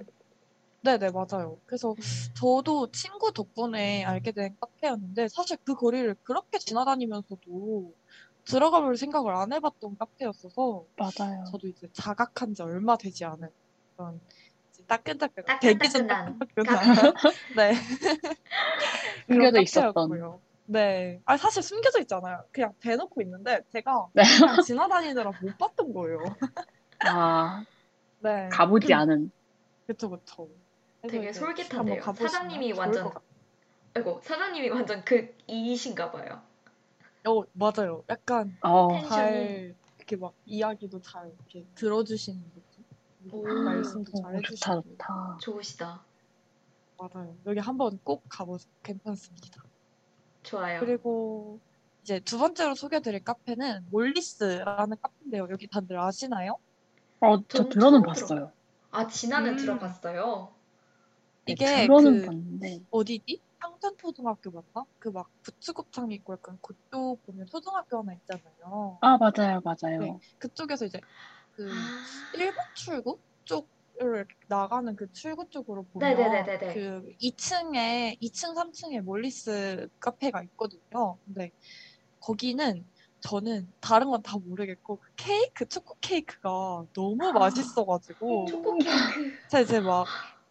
네네 맞아요. 그래서 음. 저도 친구 덕분에 알게 된 카페였는데 사실 그 거리를 그렇게 지나다니면서도 들어가 볼 생각을 안 해봤던 카페였어서 맞아요. 저도 이제 자각한 지 얼마 되지 않은 그런 따끈따끈 되기 전 따끈따끈한 따끈따끈한 네 그런 있었던. 카페였고요. 네. 아 사실 숨겨져 있잖아요. 그냥 대놓고 있는데 제가 네. 그냥 지나다니느라 못 봤던 거예요. 아, 네. 가보지 않은. 그쵸 그쵸. 되게 솔깃한데요. 사장님이 완전. 아이고 사장님이 완전 그 이이신가 봐요. 어, 맞아요. 약간 어. 잘 이렇게 막 이야기도 잘 이렇게 들어주시는 느낌. 오. 말씀도 어, 잘 좋다, 해주시고. 좋다. 좋으시다. 맞아요. 여기 한번 꼭 가보세요. 괜찮습니다. 좋아요. 그리고 이제 두 번째로 소개드릴 카페는 몰리스라는 카페인데요. 여기 다들 아시나요? 어, 저전 들어는 봤어요. 아 진아는 음. 들어봤어요. 네, 이게 들어는 그 봤는데. 어디지? 창천초등학교 맞나? 그 막 부추곱창 있고 약간 그쪽 보면 초등학교 하나 있잖아요. 아, 맞아요, 맞아요. 네. 그쪽에서 이제 그 아. 1번 출구 쪽 을 이렇게 나가는 그 출구 쪽으로 보면 네네네네네. 그 2층에 2층 3층에 몰리스 카페가 있거든요. 근데 거기는 저는 다른 건 다 모르겠고 그 케이크 초코 케이크가 너무 맛있어가지고 초코 케이크. 제가 이제 막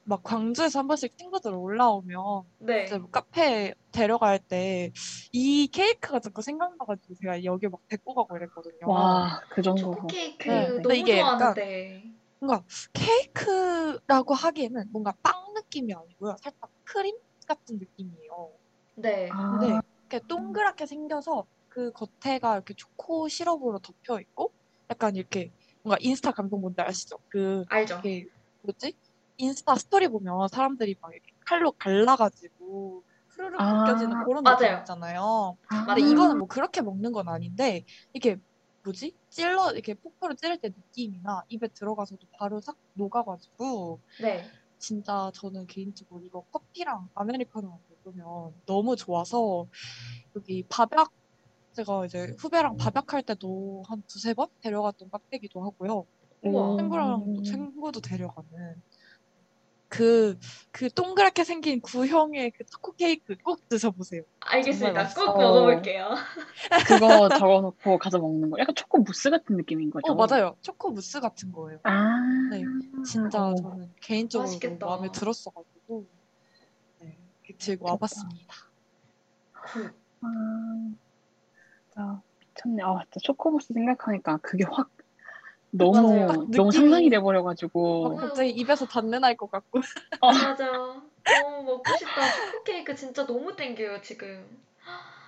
막 광주에서 한 번씩 친구들 올라오면 네. 이제 뭐 카페 데려갈 때 이 케이크가 자꾸 생각나가지고 제가 여기 막 데리고 가고 이랬거든요. 와, 그 정도로. 초코 케이크 네. 너무 근데 이게 약간 좋아하는데. 뭔가 케이크라고 하기에는 뭔가 빵 느낌이 아니고요. 살짝 크림 같은 느낌이에요. 네. 아, 근데 이렇게 동그랗게 생겨서 그 겉에가 이렇게 초코 시럽으로 덮여 있고 약간 이렇게 뭔가 인스타 감성 뭔지 아시죠? 그 알죠. 이렇게 뭐지? 인스타 스토리 보면 사람들이 막 이렇게 칼로 갈라가지고 후루룩 아, 벗겨지는 그런 맞아요. 느낌 있잖아요. 아, 근데 이거는 뭐 그렇게 먹는 건 아닌데 이게 뭐지? 찔러 이렇게 포크로 찌를 때 느낌이나 입에 들어가서도 바로 싹 녹아가지고 네. 진짜 저는 개인적으로 이거 커피랑 아메리카노 먹으면 너무 좋아서 여기 밥약 제가 이제 후배랑 밥약할 때도 한 두세 번 데려갔던 카페기도 하고요. 우와. 친구랑 또 음. 친구도 데려가는 그, 그 동그랗게 생긴 구형의 그 초코 케이크 꼭 드셔보세요. 알겠습니다. 꼭. 먹어볼게요. 그거 적어놓고 가서 먹는 거. 약간 초코 무스 같은 느낌인 거죠? 어, 맞아요. 초코 무스 같은 거예요. 아, 네, 진짜 어, 저는 개인적으로 맛있겠다. 마음에 들었어가지고 네, 이렇게 들고 와봤습니다. good. 아, 진짜 미쳤네. 아, 맞다. 초코 무스 생각하니까 그게 확 너무 맞아요. 딱 너무 상상이 막 돼버려가지고. 갑자기 입에서 단내 날 것 같고 맞아. 너무 먹고 싶다. 초코 케이크 진짜 너무 땡겨요 지금.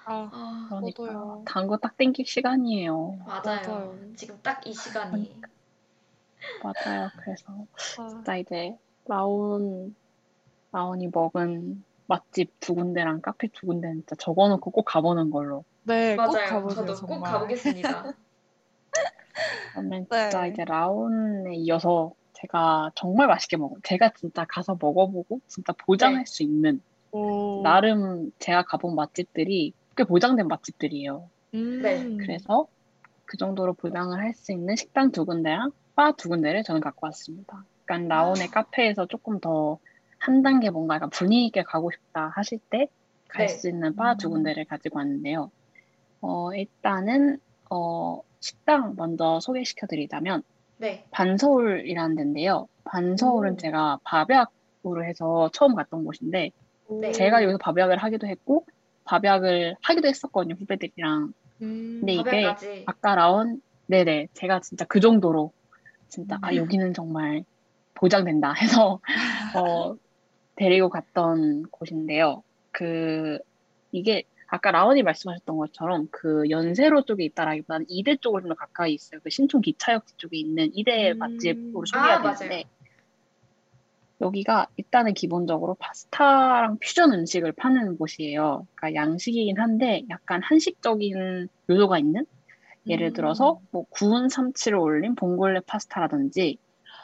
아, 아 그러니까 저도요. 단 거 딱 땡길 시간이에요. 맞아요. 맞아요. 지금 딱 이 시간이. 맞아요. 그래서 아, 진짜 이제 라온 라온이 먹은 맛집 두 군데랑 카페 두 군데는 진짜 적어놓고 꼭 가보는 걸로. 네, 꼭 맞아요. 가보세요 저도 꼭 정말. 가보겠습니다. 그러면 네. 진짜 이제 라온에 이어서 제가 정말 맛있게 먹어. 제가 진짜 가서 먹어보고 진짜 보장할 네. 수 있는 오, 나름 제가 가본 맛집들이 꽤 보장된 맛집들이에요. 음, 네, 그래서 그 정도로 보장을 할 수 있는 식당 두 군데랑 바 두 군데를 저는 갖고 왔습니다. 그러니까 라온의 아. 카페에서 조금 더 한 단계 뭔가 약간 분위기 있게 가고 싶다 하실 때갈 네. 수 있는 바두 음. 군데를 가지고 왔는데요. 어, 일단은 어, 식당 먼저 소개시켜 드리자면 네, 반서울이라는 데인데요. 반서울은 오. 제가 밥약으로 해서 처음 갔던 곳인데 네. 제가 여기서 밥약을 하기도 했고 밥약을 하기도 했었거든요 후배들이랑. 음, 근데 이게 밥약까지. 아까 라온 네네 제가 진짜 그 정도로 진짜 아 음. 여기는 정말 보장된다 해서 어, 데리고 갔던 곳인데요. 그 이게 아까 라온이 말씀하셨던 것처럼 그 연세로 쪽에 있다라기보다는 이대 쪽으로 좀 더 가까이 있어요. 그 신촌 기차역지 쪽에 있는 이대 음. 맛집으로 아, 맞아요. 되는데 여기가 일단은 기본적으로 파스타랑 퓨전 음식을 파는 곳이에요. 그러니까 양식이긴 한데 약간 한식적인 요소가 있는 예를 음. 들어서 뭐 구운 참치를 올린 봉골레 파스타라든지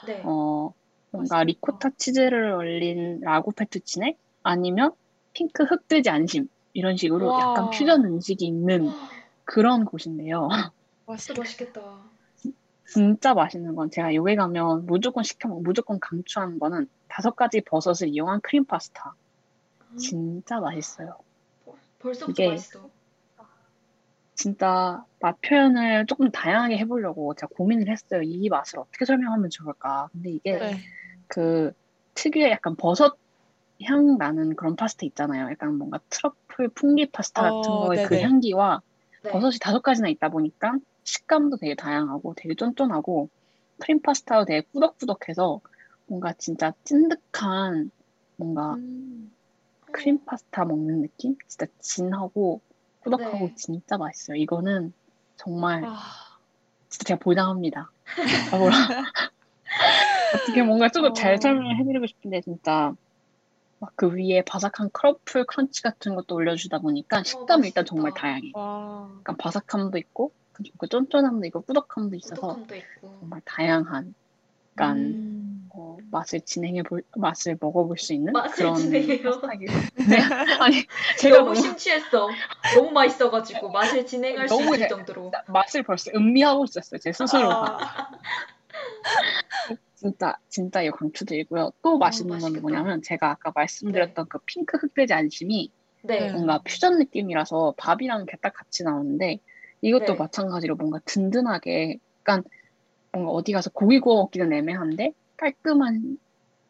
네. 어 뭔가. 리코타 치즈를 올린 라구 페투치네 아니면 핑크 흑돼지 안심 이런 식으로 와. 약간 퓨전 음식이 있는 그런 곳인데요. 진짜 맛있겠다. 맛있겠다. 진짜 맛있는 건 제가 여기 가면 무조건 시켜 먹, 무조건 강추하는 거는 다섯 가지 버섯을 이용한 크림 파스타. 음, 진짜 맛있어요. 벌써부터 이게- 맛있어. 진짜 맛 표현을 조금 다양하게 해보려고 제가 고민을 했어요. 이 맛을 어떻게 설명하면 좋을까. 근데 이게 네. 네. 그 특유의 약간 버섯 향 나는 그런 파스타 있잖아요. 약간 뭔가 트러플 풍기 파스타 같은 어, 거의 그. 향기와 네. 버섯이 다섯 가지나 있다 보니까 식감도 되게 다양하고 되게 쫀쫀하고 크림 파스타도 되게 꾸덕꾸덕해서 뭔가 진짜 찐득한 뭔가 음, 크림 파스타 먹는 느낌? 진짜 진하고 꾸덕하고 네. 진짜 맛있어요. 이거는 정말 아, 진짜 제가 보장합니다. 아, 뭐라. 어떻게 뭔가 좀더잘 어. 설명을 해드리고 싶은데 진짜 막 그 위에 바삭한 truffle crunch 같은 것도 올려주다 보니까 식감이 일단. 정말 다양해. 와. 약간 바삭함도 있고 그 쫀쫀함도 있고 꾸덕함도 있어서 꾸덕함도. 정말 다양한 약간 음. 어, 맛을 진행해 볼 맛을 먹어볼 수 있는 그런 진행해요? 네. 아니 제가 너무 심취했어. 너무 맛있어가지고 맛을 진행할 수 너무 있을 잘- 정도로. 맛을 벌써 음미하고 있었어요 제 스스로가. 아, 진짜 진짜 이거 강추드리고요. 또 맛있는 건 맛있겠다. 뭐냐면 제가 아까 말씀드렸던 그 핑크 흑돼지 안심이 네. 네. 뭔가 퓨전 느낌이라서 밥이랑 이렇게 딱 같이 나오는데 이것도 네. 마찬가지로 뭔가 든든하게 약간 뭔가 어디 가서 고기 구워 먹기는 애매한데 깔끔한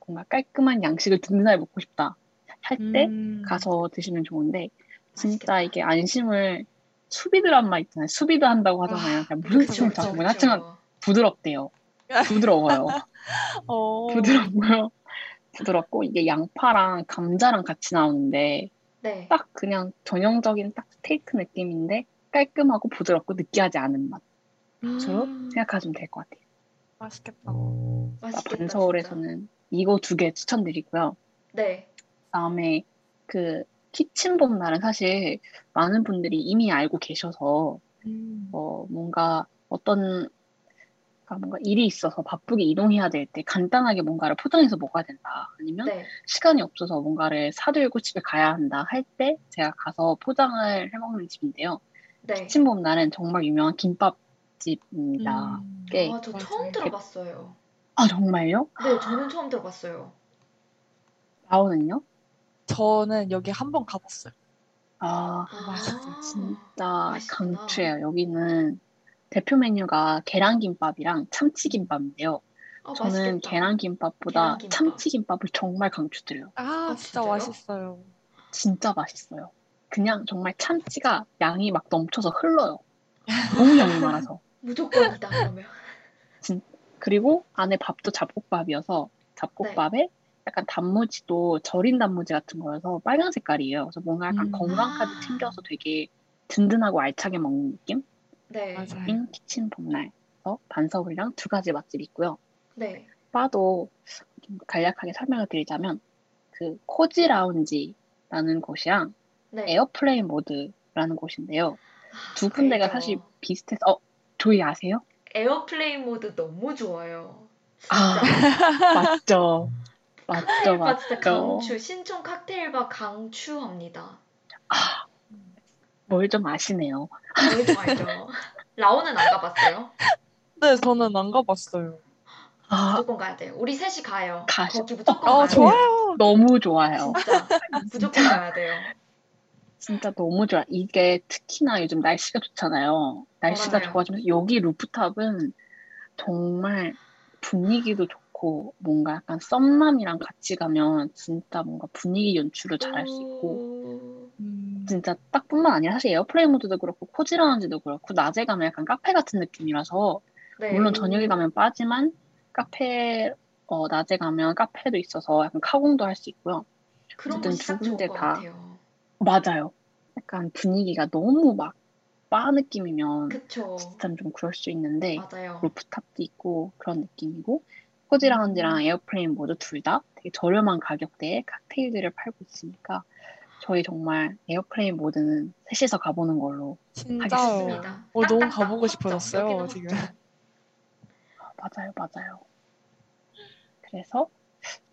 뭔가 깔끔한 양식을 든든하게 먹고 싶다 할때 음. 가서 드시면 좋은데 진짜 맛있겠다. 이게 안심을 수비드란 말 있잖아요. 수비드 한다고 하잖아요. 아, 그냥 그쵸, 모르겠어요. 하여튼간 그쵸. 부드럽대요. 부드러워요. 어. 부드럽고요. 부드럽고 이게 양파랑 감자랑 같이 나오는데 네. 딱 그냥 전형적인 딱 스테이크 느낌인데 깔끔하고 부드럽고 느끼하지 않은 맛. 로 음. 생각하시면 될 것 같아요. 맛있겠다. 맛있겠다. 반서울에서는 이거 두 개 추천드리고요. 네. 그다음에 그 키친 봄날은 사실 많은 분들이 이미 알고 계셔서 음. 어, 뭔가 어떤 뭔가 일이 있어서 바쁘게 이동해야 될 때 간단하게 뭔가를 포장해서 먹어야 된다. 아니면 네. 시간이 없어서 뭔가를 사들고 집에 가야 한다 할 때 제가 가서 포장을 해 먹는 집인데요. 네. 키친봄 날은 정말 유명한 김밥집입니다. 음. 네. 아, 저 맞아요. 처음 들어봤어요. 아 정말요? 네, 저는 처음 들어봤어요. 라오는요? 저는 여기 한 번 가봤어요. 아 맛있어요, 진짜 맛있구나. 강추해요. 여기는 대표 메뉴가 계란김밥이랑 참치김밥인데요. 아, 저는 맛있겠다. 계란김밥보다 계란김밥. 참치김밥을 정말 강추드려요. 아, 아, 진짜? 맛있어요. 진짜 맛있어요. 그냥 정말 참치가 양이 막 넘쳐서 흘러요. 너무 양이 많아서. 무조건이다, 그러면. 그리고 안에 밥도 잡곡밥이어서 잡곡밥에 약간 단무지도 절인 단무지 같은 거여서 빨간 색깔이에요. 그래서 뭔가 약간 음. 건강까지 아. 챙겨서 되게 든든하고 알차게 먹는 느낌? 네. 맞아요. 인 키친 봄날에서 반서울이랑 두 가지 맛집이 있고요. 네. 바도 좀 간략하게 설명을 드리자면 그 Cozy Lounge라는 곳이랑 네. Airplane Mode라는 곳인데요. 아, 두 군데가 알죠. 사실 비슷해서 어 조이 아세요? Airplane Mode 너무 좋아요. 아 진짜. 맞죠 맞죠 칵테일바 진짜 맞죠 강추. 신촌 칵테일바 강추합니다. 뭘 좀 아시네요. 너무 좋아하죠. 라오는 안 가봤어요? 네, 저는 안 가봤어요. 아 무조건 가야 돼요. 우리 셋이 가요. 가시- 거기 무조건 아, 가야 돼요. 좋아요. 너무 좋아요. 진짜 무조건 가야 돼요. 진짜 너무 좋아. 이게 특히나 요즘 날씨가 좋잖아요. 날씨가 맞아요. 좋아지면서 여기 루프탑은 정말 분위기도 좋고 뭔가 약간 썸남이랑 같이 가면 진짜 뭔가 분위기 연출을 잘할 수 있고. 진짜 딱뿐만 아니라 사실 Airplane Mode도 그렇고 Cozy Lounge도 그렇고 낮에 가면 약간 카페 같은 느낌이라서 네. 물론 저녁에 가면 바지만 카페 어, 낮에 가면 카페도 있어서 약간 카공도 할 수 있고요. 어쨌든 두 군데 것다 같아요. 맞아요. 약간 분위기가 너무 막 바 느낌이면. 진짜 좀 그럴 수 있는데 맞아요. 루프탑도 있고 그런 느낌이고 Cozy Lounge랑 Airplane Mode 둘 다 되게 저렴한 가격대에 칵테일들을 팔고 있으니까 저희 정말 Airplane Mode는 셋이서 가보는 걸로 진짜요. 좋습니다. 어, 너무 가보고. 싶어졌어요, 지금. 아, 맞아요, 맞아요. 그래서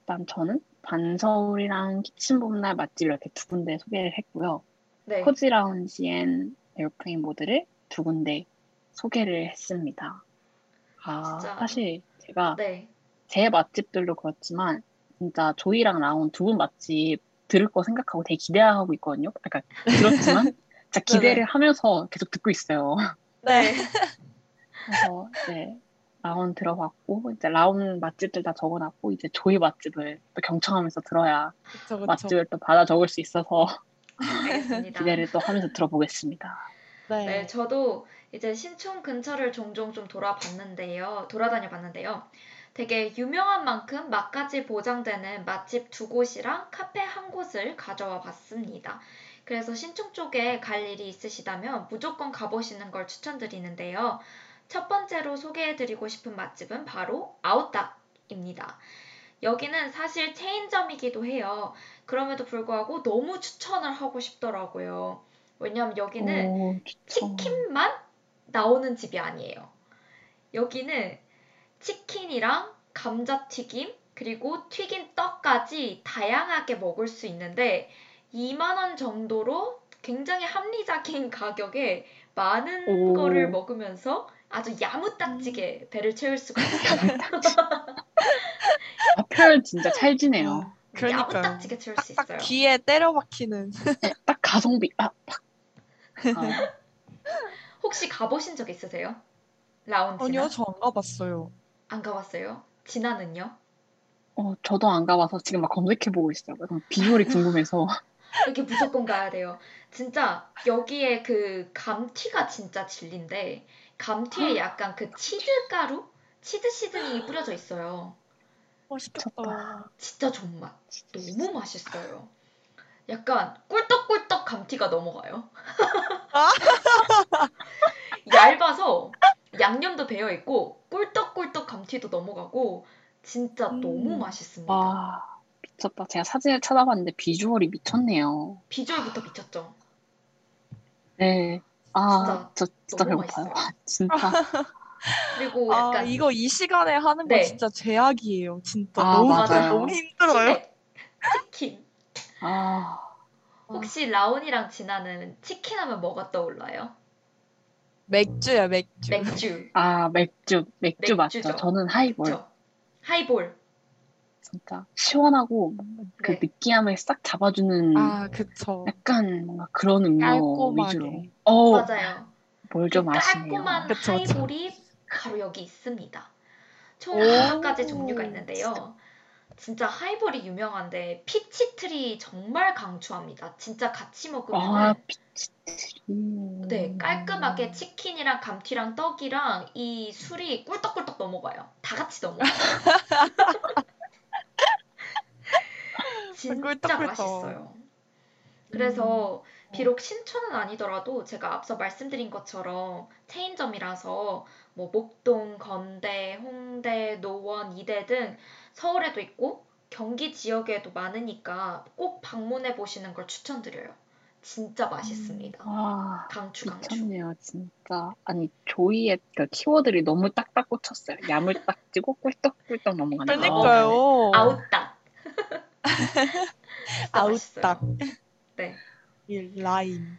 일단 저는 반서울이랑 키친봄날 맛집 이렇게 두 군데 소개를 했고요. 네. Cozy Lounge and Airplane Mode를 두 군데 소개를 했습니다. 아, 진짜. 사실 제가 네. 제 맛집들도 그렇지만 진짜 조이랑 라온 두 분 맛집 들을 거 생각하고 되게 기대하고 있거든요. 약간 들었지만 진짜 기대를 하면서 계속 듣고 있어요. 네. 그래서 이제 라온 들어봤고 이제 라온 맛집들 다 적어놨고 이제 조이 맛집을 또 경청하면서 들어야 그쵸, 그쵸. 맛집을 또 받아 적을 수 있어서 알겠습니다. 기대를 또 하면서 들어보겠습니다. 네. 네, 저도 이제 신촌 근처를 종종 좀 돌아봤는데요. 돌아다녀 봤는데요. 되게 유명한 만큼 맛까지 보장되는 맛집 두 곳이랑 카페 한 곳을 가져와 봤습니다. 그래서 신촌 쪽에 갈 일이 있으시다면 무조건 가보시는 걸 추천드리는데요. 첫 번째로 소개해드리고 싶은 맛집은 바로 아웃닭입니다. 여기는 사실 체인점이기도 해요. 그럼에도 불구하고 너무 추천을 하고 싶더라고요. 왜냐면 여기는 오. 치킨만 나오는 집이 아니에요. 여기는 치킨이랑 감자튀김 그리고 튀긴 떡까지 다양하게 먹을 수 있는데 2만 원 정도로 굉장히 합리적인 가격에 많은 오. 거를 먹으면서 아주 야무딱지게 배를 채울 수가 있어요. 아, 표현 진짜 찰지네요. 어, 그러니까요. 야무딱지게 채울 수딱 있어요. 귀에 때려 박히는. 딱 가성비. 아, 팍. 아, 혹시 가보신 적 있으세요? 라운지나? 아니요, 저 안 가봤어요. 안 가봤어요? 진아는요? 어, 저도 안 가봐서 지금 막 검색해보고 있어요. 비주얼이 궁금해서. 여기 무조건 가야 돼요. 진짜 여기에 그 감튀가 진짜 진리인데 감튀에 약간 그 치즈 가루, 치즈 시즈닝이 뿌려져 있어요. 맛있겠다. 진짜 존맛. 너무 맛있어요. 약간 꿀떡꿀떡 감튀가 넘어가요. 얇아서 양념도 배어 있고 꿀떡꿀떡 감튀도 넘어가고 진짜 음. 너무 맛있습니다. 와, 미쳤다. 제가 사진을 찾아봤는데 비주얼이 미쳤네요. 비주얼부터 미쳤죠. 네. 아, 저 진짜 너무 배고파요. 맛있어요. 진짜. 그리고 아, 약간 이거 이 시간에 하는 거 네. 진짜 제약이에요. 진짜 아, 너무 맞아요. 너무 힘들어요. 치맥, 치킨. 아, 혹시 라온이랑 진아는 치킨 하면 뭐가 떠올라요? 맥주야, 맥주. 맥주. 아, 맥주. 맥주 맥주죠. 맞죠? 저는 하이볼. 그쵸? 하이볼. 진짜 시원하고 그 네. 느끼함을 싹 잡아주는 아, 그쵸. 약간 뭔가 그런 음료 깔끔하게. 위주로. 어, 맞아요. 뭘 좀 아시네요. 깔끔한 그쵸. 하이볼이 바로 여기 있습니다. 총 오. 다섯 가지 종류가 있는데요. 진짜 하이볼이 유명한데 Peachtree 정말 강추합니다. 진짜 같이 먹으면 아, Peachtree. 네 깔끔하게 치킨이랑 감튀랑 떡이랑 이 술이 꿀떡꿀떡 넘어가요. 다 같이 넘어가요. 진짜 꿀떡꿀떡. 맛있어요. 그래서 비록 신촌은 아니더라도 제가 앞서 말씀드린 것처럼 체인점이라서 뭐 목동, 건대, 홍대, 노원, 이대 등 서울에도 있고 경기 지역에도 많으니까 꼭 방문해 보시는 걸 추천드려요. 진짜 맛있습니다. 와, 강추 강추. 미쳤네요, 진짜. 아니, 조이의 그 키워드를 너무 딱딱 꽂혔어요. 야물딱지고 꿀떡꿀떡 넘어가는 거. 그러니까요. 아웃닭. 진짜 아웃닭. 맛있어요. 네. 이 라인.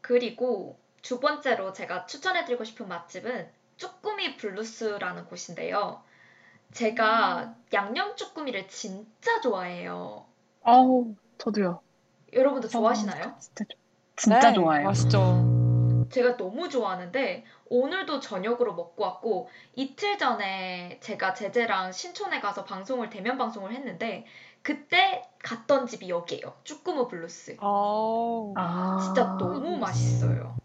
그리고 두 번째로 제가 추천해드리고 싶은 맛집은 쭈꾸미 블루스라는 곳인데요. 제가 양념 쭈꾸미를 진짜 좋아해요. 아우, 저도요. 여러분도 좋아하시나요? 진짜, 좋- 진짜 네, 좋아요. 맛있죠. 제가 너무 좋아하는데 오늘도 저녁으로 먹고 왔고 이틀 전에 제가 제재랑 신촌에 가서 방송을 대면 방송을 했는데 그때 갔던 집이 여기예요. 쭈꾸미 블루스. 아, 아, 진짜 너무 맛있어요.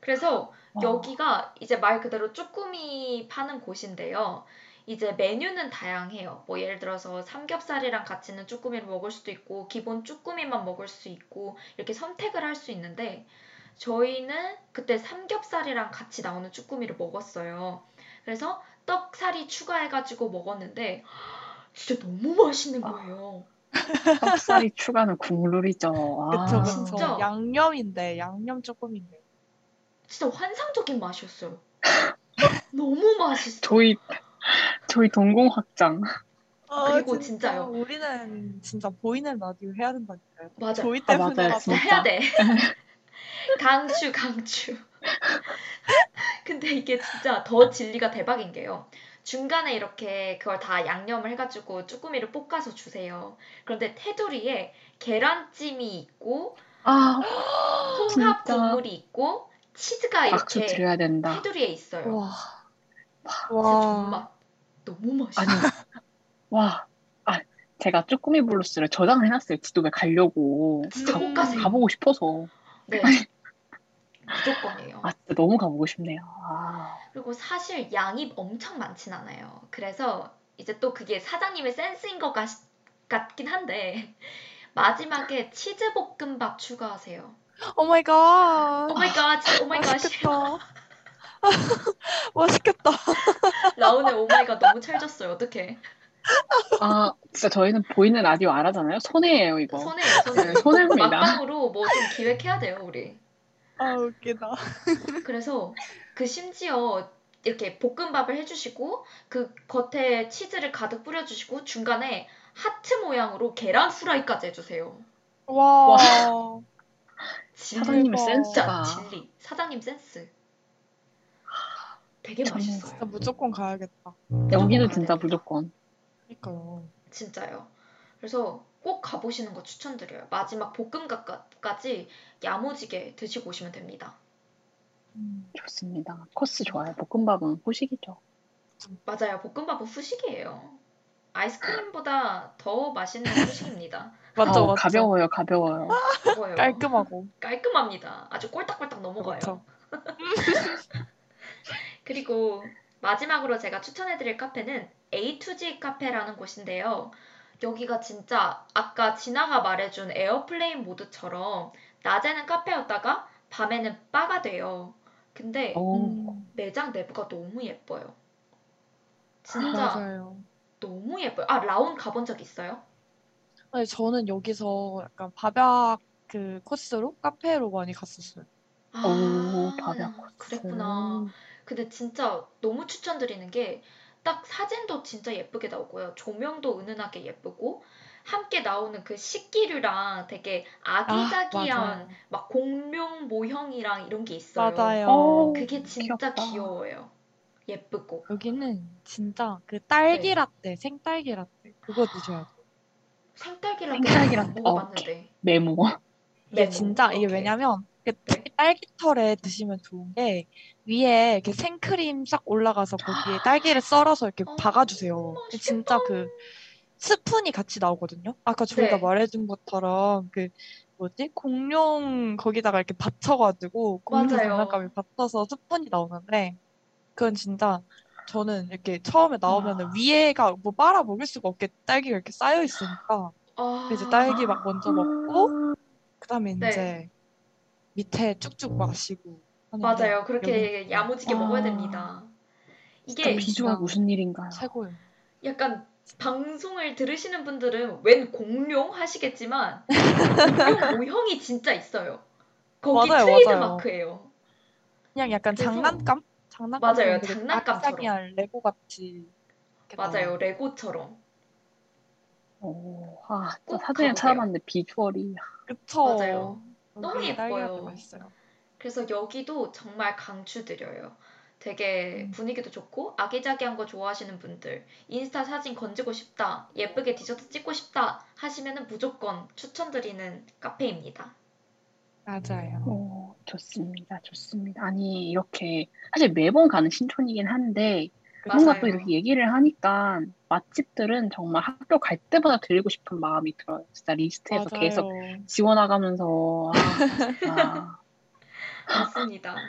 그래서 와. 여기가 이제 말 그대로 쭈꾸미 파는 곳인데요. 이제 메뉴는 다양해요. 뭐 예를 들어서 삼겹살이랑 같이 있는 쭈꾸미를 먹을 수도 있고 기본 쭈꾸미만 먹을 수 있고 이렇게 선택을 할 수 있는데 저희는 그때 삼겹살이랑 같이 나오는 쭈꾸미를 먹었어요. 그래서 떡살이 추가해가지고 먹었는데 진짜 너무 맛있는 거예요. 떡살이 추가는 국룰이죠. 아, 그쵸, 진짜. 그쵸. 양념인데, 양념 조금인데. 진짜 환상적인 맛이었어요. 너무 맛있어. 조이, 조이 동공 확장. 그리고 아, 진짜 진짜요. 우리는 진짜 보이는 라디오 해야 된다니까요. 맞아요. 저희 아, 때문에 맞아요, 라도 진짜. 해야 돼. 강추, 강추. 근데 이게 진짜 더 진리가 대박인 게요. 중간에 이렇게 그걸 다 양념을 해가지고 쭈꾸미를 볶아서 주세요. 그런데 테두리에 계란찜이 있고 아, 홍합 진짜. 국물이 있고 치즈가 이렇게. 테두리에 있어요. 와. 진짜 와. 정말 너무 맛있어. 아니, 와. 아, 제가 쭈꾸미 블루스를 저장을 해놨어요. 지도에 가려고. 진짜 가, 꼭 가세요. 가보고 싶어서. 네. 무조건이에요. 아, 진짜 너무 가보고 싶네요. 아, 그리고 사실 양이 엄청 많진 않아요. 그래서 이제 또 그게 사장님의 센스인 것 같, 같긴 한데 마지막에 치즈 볶음밥 추가하세요. Oh my god. Oh my god, oh my god. 맛있겠다. 맛있겠다. 라온의 oh my god 너무 찰졌어요. 어떡해. 아, 진짜 저희는 보이는 라디오 안 하잖아요. 손해예요, 이거. 손해요, 손해. 네, 손해입니다. 막방으로 뭐 좀 기획해야 돼요, 우리. 아 웃기다. 그래서 그 심지어 이렇게 볶음밥을 해주시고 그 겉에 치즈를 가득 뿌려주시고 중간에 하트 모양으로 계란 후라이까지 해주세요. 와. 사장님의 대박. 센스가. 진리. 사장님 센스. 되게 맛있어요. 진짜 무조건 가야겠다. 여기는 가야 진짜. 무조건. 그러니까요. 진짜요. 그래서 꼭 가보시는 거 추천드려요. 마지막 볶음밥까지 야무지게 드시고 오시면 됩니다. 음, 좋습니다. 코스 좋아요. 볶음밥은 후식이죠. 맞아요. 볶음밥은 후식이에요. 아이스크림보다 더 맛있는 후식입니다. 맞죠, 어, 맞죠. 가벼워요, 가벼워요. 깔끔하고. 깔끔합니다. 아주 꼴딱꼴딱 넘어가요. 그리고 마지막으로 제가 추천해 드릴 카페는 A2G 카페라는 곳인데요. 여기가 진짜 아까 진아가 말해준 Airplane Mode처럼 낮에는 카페였다가 밤에는 바가 돼요. 근데 오, 음, 매장 내부가 너무 예뻐요. 진짜 맞아요. 너무 예뻐요. 아, 라온 가본 적 있어요? 아니, 저는 여기서 약간 밥약 그 코스로 카페로 많이 갔었어요. 아, 오, 밥약 코스. 그랬구나. 근데 진짜 너무 추천드리는 게 딱 사진도 진짜 예쁘게 나오고요. 조명도 은은하게 예쁘고 함께 나오는 그 식기류랑 되게 아기자기한 맞아요. 막 공룡 모형이랑 이런 게 있어요. 맞아요. 어, 그게 진짜 귀엽다. 귀여워요. 예쁘고. 여기는 진짜 그 딸기 네. 라떼, 생딸기 라떼 그거 드셔야 돼요. 생딸기 라떼 생딸기 안 라떼. 먹어봤는데. 메모. 이게 네, 진짜 뭐, 이게 오케이. 왜냐면 그 네. 딸기털에 드시면 좋은 게 위에 이렇게 생크림 싹 올라가서 거기에 딸기를 썰어서 이렇게 어, 박아주세요. 진짜 그 스푼이 같이 나오거든요. 아까 저희가 네. 말해준 것처럼 그 뭐지 공룡 거기다가 이렇게 받쳐가지고 공룡 맞아요. 장난감이 받쳐서 스푼이 나오는데 그건 진짜 저는 이렇게 처음에 나오면은 와. 위에가 뭐 빨아 먹을 수가 없게 딸기가 이렇게 쌓여 있으니까 아, 그래서 딸기 막 먼저 먹고 그다음에 네. 이제 밑에 쭉쭉 마시고 맞아요. 그렇게 야무지게 아. 먹어야 됩니다. 이게 비- 비주얼 무슨 일인가요? 최고예요. 약간 방송을 들으시는 분들은 웬 공룡 하시겠지만 공룡 모형이 진짜 있어요. 거기 맞아요, 트레이드 맞아요. 마크예요. 그냥 약간 그래서- 장난감? 장난감 맞아요, 장난감처럼. 레고 같이 맞아요. 나와요. 레고처럼. 오, 아, 사진을. 찾아봤는데 비주얼이 그쵸? 맞아요. 너무 여기 딸기가 예뻐요. 맛있어요. 그래서 여기도 정말 강추드려요. 되게 음. 분위기도 좋고 아기자기한 거 좋아하시는 분들 인스타 사진 건지고 싶다 예쁘게 디저트 찍고 싶다 하시면은 무조건 추천드리는 카페입니다. 맞아요. 오, 좋습니다, 좋습니다. 아니, 이렇게, 사실 매번 가는 신촌이긴 한데, 뭔가 또. 이렇게 얘기를 하니까 맛집들은 정말 학교 갈 때마다 들리고 싶은 마음이 들어요. 진짜 리스트에서 맞아요. 계속 지워나가면서, 아, 아, 맞습니다.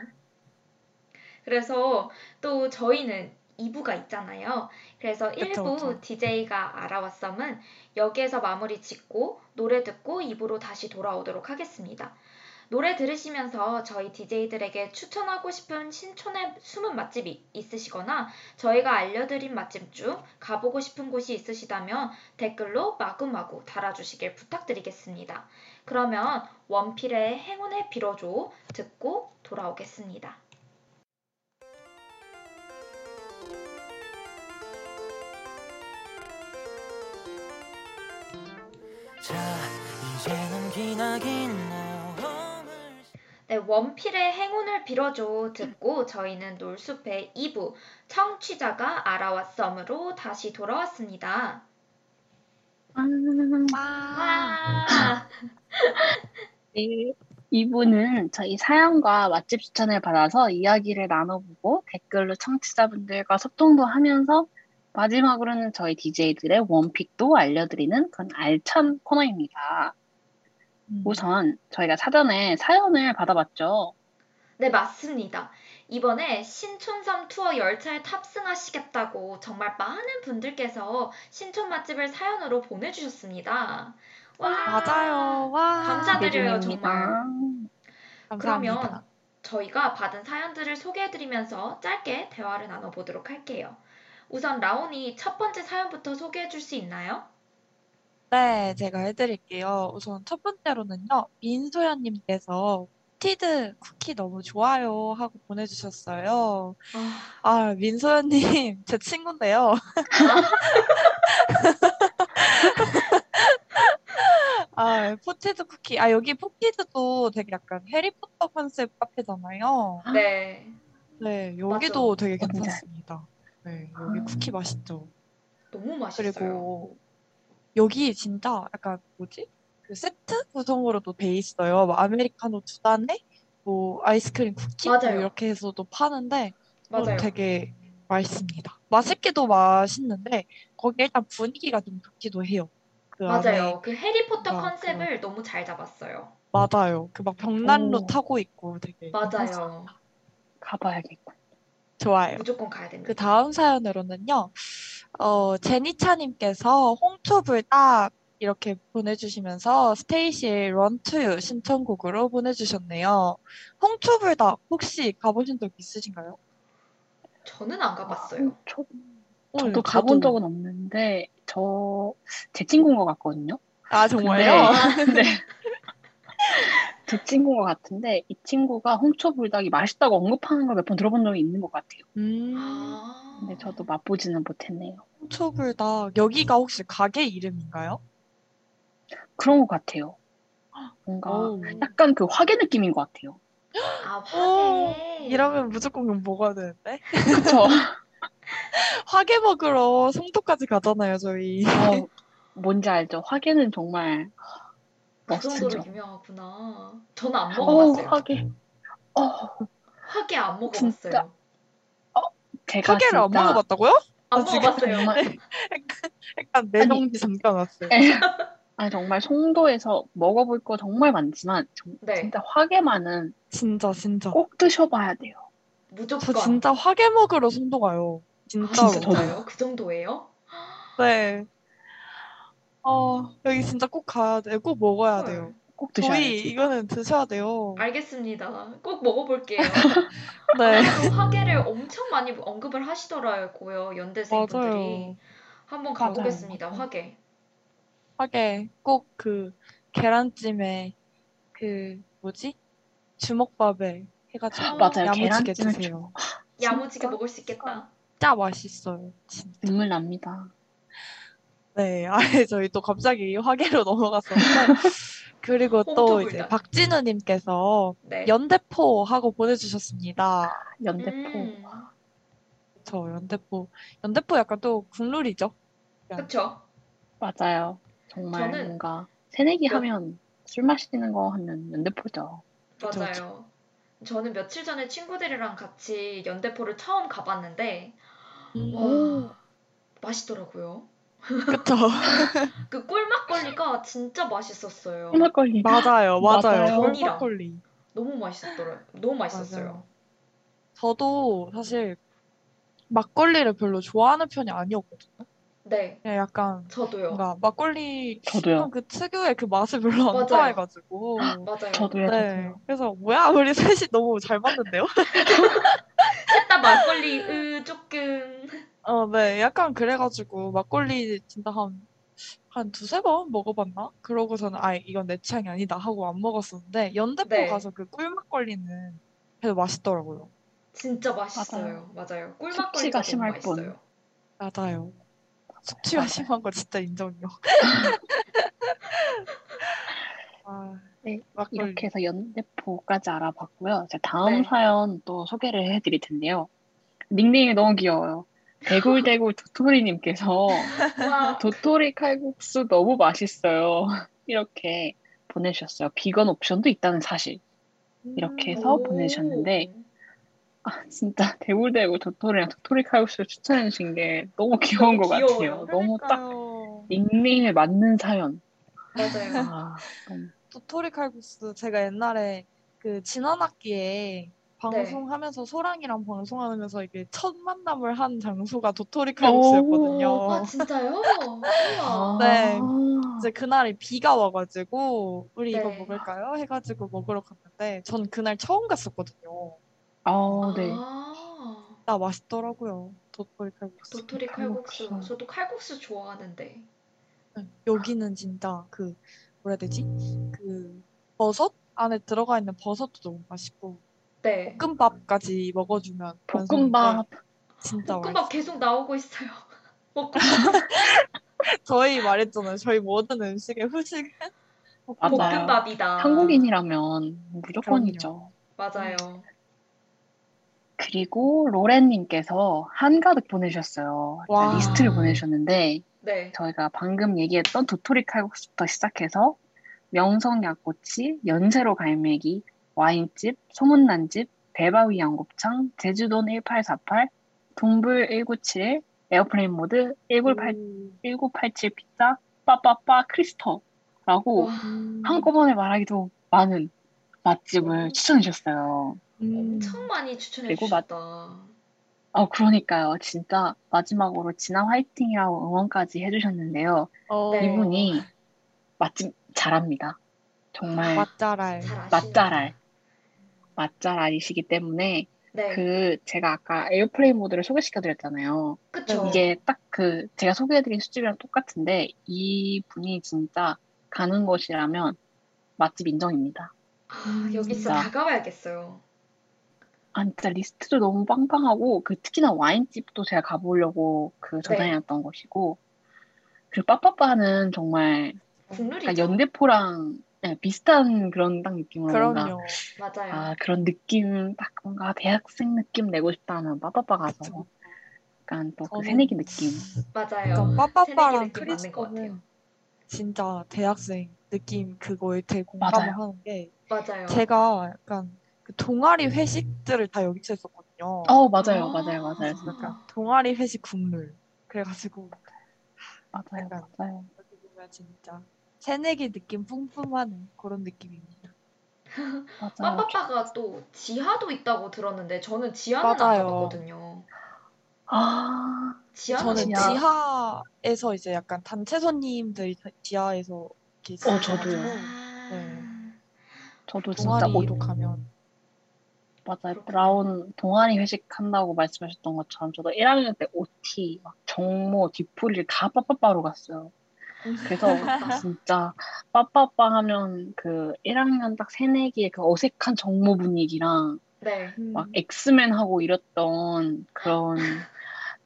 그래서 또 저희는 2부가 있잖아요. 그래서 그쵸, 1부 그쵸. DJ가 알아왔음은 여기에서 마무리 짓고 노래 듣고 2부로 다시 돌아오도록 하겠습니다. 노래 들으시면서 저희 DJ들에게 추천하고 싶은 신촌의 숨은 맛집이 있으시거나 저희가 알려드린 맛집 중 가보고 싶은 곳이 있으시다면 댓글로 마구마구 달아주시길 부탁드리겠습니다. 그러면 원필의 행운을 빌어줘 듣고 돌아오겠습니다. 자 네, 원필의 행운을 빌어줘 듣고 저희는 놀숲의 2부 청취자가 알아왔음으로 다시 돌아왔습니다. 아, 와! 네. 이분은 저희 사연과 맛집 추천을 받아서 이야기를 나눠보고 댓글로 청취자분들과 소통도 하면서 마지막으로는 저희 DJ들의 원픽도 알려드리는 그런 알찬 코너입니다. 음. 우선 저희가 사전에 사연을 받아봤죠. 네, 맞습니다. 이번에 신촌섬 투어 열차에 탑승하시겠다고 정말 많은 분들께서 신촌 맛집을 사연으로 보내주셨습니다. 와, 맞아요. 와. 감사드려요, 정말. 감사합니다. 그러면 저희가 받은 사연들을 소개해드리면서 짧게 대화를 나눠보도록 할게요. 우선 라온이 첫 번째 사연부터 소개해줄 수 있나요? 네, 제가 해드릴게요. 우선 첫 번째로는요, 민소연님께서 티드 쿠키 너무 좋아요 하고 보내주셨어요. 아, 아, 민소연님, 제 친구인데요. 아, 포티드 쿠키. 아, 여기 포티드도 되게 약간 해리포터 컨셉 카페잖아요. 네. 네, 여기도 맞아. 되게. 괜찮습니다. 네, 여기 아. 쿠키 맛있죠. 너무 맛있어요. 그리고 여기 진짜 약간 뭐지? 그 세트 구성으로도 돼 있어요. 뭐 아메리카노 두 잔에 뭐 아이스크림 쿠키 뭐 맞아요. 이렇게 해서도 파는데 어, 맞아요. 되게 맛있습니다. 맛있기도 맛있는데 거기 일단 분위기가 좀 좋기도 해요. 그 맞아요. 그 해리포터 뭔가 컨셉을 너무 잘 잡았어요. 맞아요. 그 막 벽난로 오. 타고 있고 되게 맞아요. 가봐야겠고. 좋아요. 무조건 가야 됩니다. 그 다음 사연으로는요, 어, 제니차님께서 홍초불닭 이렇게 보내주시면서 스테이시의 Run to You 신청곡으로 보내주셨네요. 홍초불닭 혹시 가보신 적 있으신가요? 저는 안 가봤어요. 저, 어, 저도 가본 적은 없는데 저 제 친구인 것 같거든요. 아, 정말요? 근데 네. 제 친구인 것 같은데 이 친구가 홍초불닭이 맛있다고 언급하는 걸 몇 번 들어본 적이 있는 것 같아요. 음, 아. 근데 저도 맛보지는 못했네요. 홍초불닭. 여기가 혹시 가게 이름인가요? 그런 것 같아요. 뭔가 오. 약간 그 화계 느낌인 것 같아요. 아, 오, 화계. 이러면 무조건 그럼 먹어야 되는데? 그쵸? 화게 먹으러 송도까지 가잖아요, 저희. 어, 뭔지 알죠? 화계는 정말 그 정도로. 유명하구나. 저는 안 어, 먹어봤어요. 화계. 어, 화계 안 먹어봤어요. 진짜? 제가 화게를 안 진짜 먹어봤다고요? 안 아, 지금 먹어봤어요. 정말 약간 내정지 잠겨놨어요. 아니 정말 송도에서 먹어볼 거 정말 많지만 정- 네. 진짜 화계만은 진짜, 진짜. 꼭 드셔봐야 돼요. 무조건. 저 진짜 화게 먹으러 송도 가요. 아, 진짜로. 진짜 저도요. 진짜요? 그 정도예요? 네. 어, 여기 진짜 꼭 가야 돼. 꼭 먹어야 헐. 돼요. 꼭 저희 드셔야지. 이거는 드셔야 돼요. 알겠습니다. 꼭 먹어볼게요. 네. 또 화계를 엄청 많이 언급을 하시더라고요. 연대생분들이. 맞아요. 한번 맞아요. 가보겠습니다. 화계. 화게 꼭그 계란찜에 그 뭐지? 주먹밥에 해가지고 맞아요. 야무지게 계란찜을 드세요. 야무지게? 먹을 수 있겠다. 진짜 맛있어요. 진짜. 눈물 납니다. 네, 아예 저희 또 갑자기 화계로 넘어갔었는데 그리고 또 이제. 박진우님께서 네. 연대포 하고 보내주셨습니다. 연대포. 음, 저 연대포 연대포 약간 또 국룰이죠. 그쵸. 맞아요. 정말 저는 뭔가 새내기 몇- 하면 술 마시는 거 하면 연대포죠. 맞아요. 저는 며칠 전에 친구들이랑 같이 연대포를 처음 가봤는데, 음, 와, 맛있더라고요. 그쵸. 그 꿀막걸리가 진짜 맛있었어요. 막걸리. 맞아요, 맞아요. 맞아요. 꿀막걸리. 너무 맛있었더라고요. 너무 맛있었어요. 맞아요. 저도 사실 막걸리를 별로 좋아하는 편이 아니었거든요. 네, 그냥 약간 저도요. 뭔가 막걸리 저도요. 그 특유의 그 맛을 별로 안 맞아요. 좋아해가지고. 맞아요. 저도요. 네. 저도요. 그래서 뭐야 우리 셋이 너무 잘 맞는데요? 셋 다 막걸리, 으, 조금. 어, 네. 약간 그래가지고 막걸리 진짜 한, 한 두세 번 먹어봤나? 그러고서는 아 이건 내 취향이 아니다 하고 안 먹었었는데 연대포 네. 가서 그 꿀막걸리는 그래도 맛있더라고요. 진짜 맛있어요. 맞아요. 꿀막걸리가 숙취가 너무 심할 맛있어요. 맞아요. 숙취가 맞아요. 심한 거 진짜 인정이요. 아, 네, 막걸리. 이렇게 해서 연대포까지 알아봤고요. 자, 다음 네. 사연 또 소개를 해드릴 텐데요. 닉네임이 너무 귀여워요. 대굴대굴 도토리님께서 와, 도토리 칼국수 너무 맛있어요. 이렇게 보내주셨어요. 비건 옵션도 있다는 사실. 이렇게 해서 오. 보내주셨는데, 아, 진짜 대굴대굴 도토리랑 도토리 칼국수를 추천해주신 게 너무 귀여운 너무 것 귀여워요. 같아요. 너무 딱. 닉네임에 맞는 사연. 맞아요. 아, 도토리 칼국수 제가 옛날에 그 지난 학기에 방송하면서 소랑이랑 방송하면서 이게 첫 만남을 한 장소가 도토리 칼국수였거든요. 아 진짜요? 우와. 네. 아. 이제 그날이 비가 와가지고 우리 이거 네. 먹을까요? 해가지고 먹으러 갔는데 전 그날 처음 갔었거든요. 아, 네. 아, 나 맛있더라고요. 도토리 칼국수. 도토리 칼국수. 칼국수. 저도 칼국수 좋아하는데. 네, 여기는 진짜 그 뭐라 해야 되지? 그 버섯 안에 들어가 있는 버섯도 너무 맛있고 네. 볶음밥까지 먹어주면 볶음밥. 진짜 볶음밥 맛있어. 계속 나오고 있어요. 볶음밥. 저희 말했잖아요. 저희 모든 음식의 후식은 맞아요. 볶음밥이다. 한국인이라면 무조건이죠. 맞아요. 그리고 로렌님께서 한가득 보내주셨어요. 와. 리스트를 보내주셨는데 네. 저희가 방금 얘기했던 도토리 칼국수부터 시작해서 명성 양꼬치, 연세로 갈매기, 와인집, 소문난 집, 대바위 양곱창, 제주돈 1848, 동불 1971, Airplane Mode, 1988 음. 1987 피자, 빠빠빠 크리스터라고 와, 음. 한꺼번에 말하기도 많은 맛집을 추천해 주셨어요. 음. 엄청 많이 추천해 그리고 주셨다. 아, 그러니까요. 진짜 마지막으로 진아 화이팅이라고 응원까지 해주셨는데요. 어, 네. 이분이 맛집 잘합니다. 정말 맛잘알. 맛잘알. 맛잘알이시기 때문에 네. 그 제가 아까 Airplane Mode를 소개시켜드렸잖아요. 그쵸. 이게 딱 그 제가 소개해드린 술집이랑 똑같은데 이 분이 진짜 가는 곳이라면 맛집 인정입니다. 아, 음, 여기 진짜 진짜. 다 가봐야겠어요. 아, 진짜 리스트도 너무 빵빵하고, 그 특히나 와인집도 제가 가보려고 그 네. 저장해놨던 것이고, 그리고 빠빠빠는 정말. 약간 연대포랑 네, 비슷한 그런 딱 느낌으로 뭔가, 그럼요. 맞아요. 아, 그런 느낌, 딱 뭔가 대학생 느낌 내고 싶다 하면 빠빠빠 가서, 그쵸. 약간 또 그 저는- 새내기 느낌. 맞아요. 새내기 빠빠빠랑 느낌 맞는 것 같아요. 크리스토는 진짜 대학생 느낌 그거에 되게 공감을 맞아요. 하는 게 맞아요. 제가 약간 그 동아리 회식들을 다 여기서 했었거든요. 어, 맞아요, 아. 맞아요, 맞아요. 그래서 약간 동아리 회식 국룰. 그래가지고 맞아요, 약간 맞아요. 여기 보면 진짜 새내기 느낌 뿜뿜하는 그런 느낌입니다. 맞아요. 빠빠빠가 또 지하도 있다고 들었는데 저는 지하는 안 맞아요. 가봤거든요. 아, 지하는 저는 지하. 지하에서 이제 약간 단체 손님들이 다- 지하에서 이렇게 어, 저도요. 아, 네. 저도 진짜 옷 동아리로 가면 맞아요. 브라운 동아리 회식 한다고 말씀하셨던 것처럼 저도 1학년 때 OT, 막 정모, 뒤풀이를 다 빠빠빠로 갔어요. 그래서 진짜 빠빠빠 하면 그 1학년 딱 새내기의 그 어색한 정모 분위기랑 네. 막 엑스맨 하고 이랬던 그런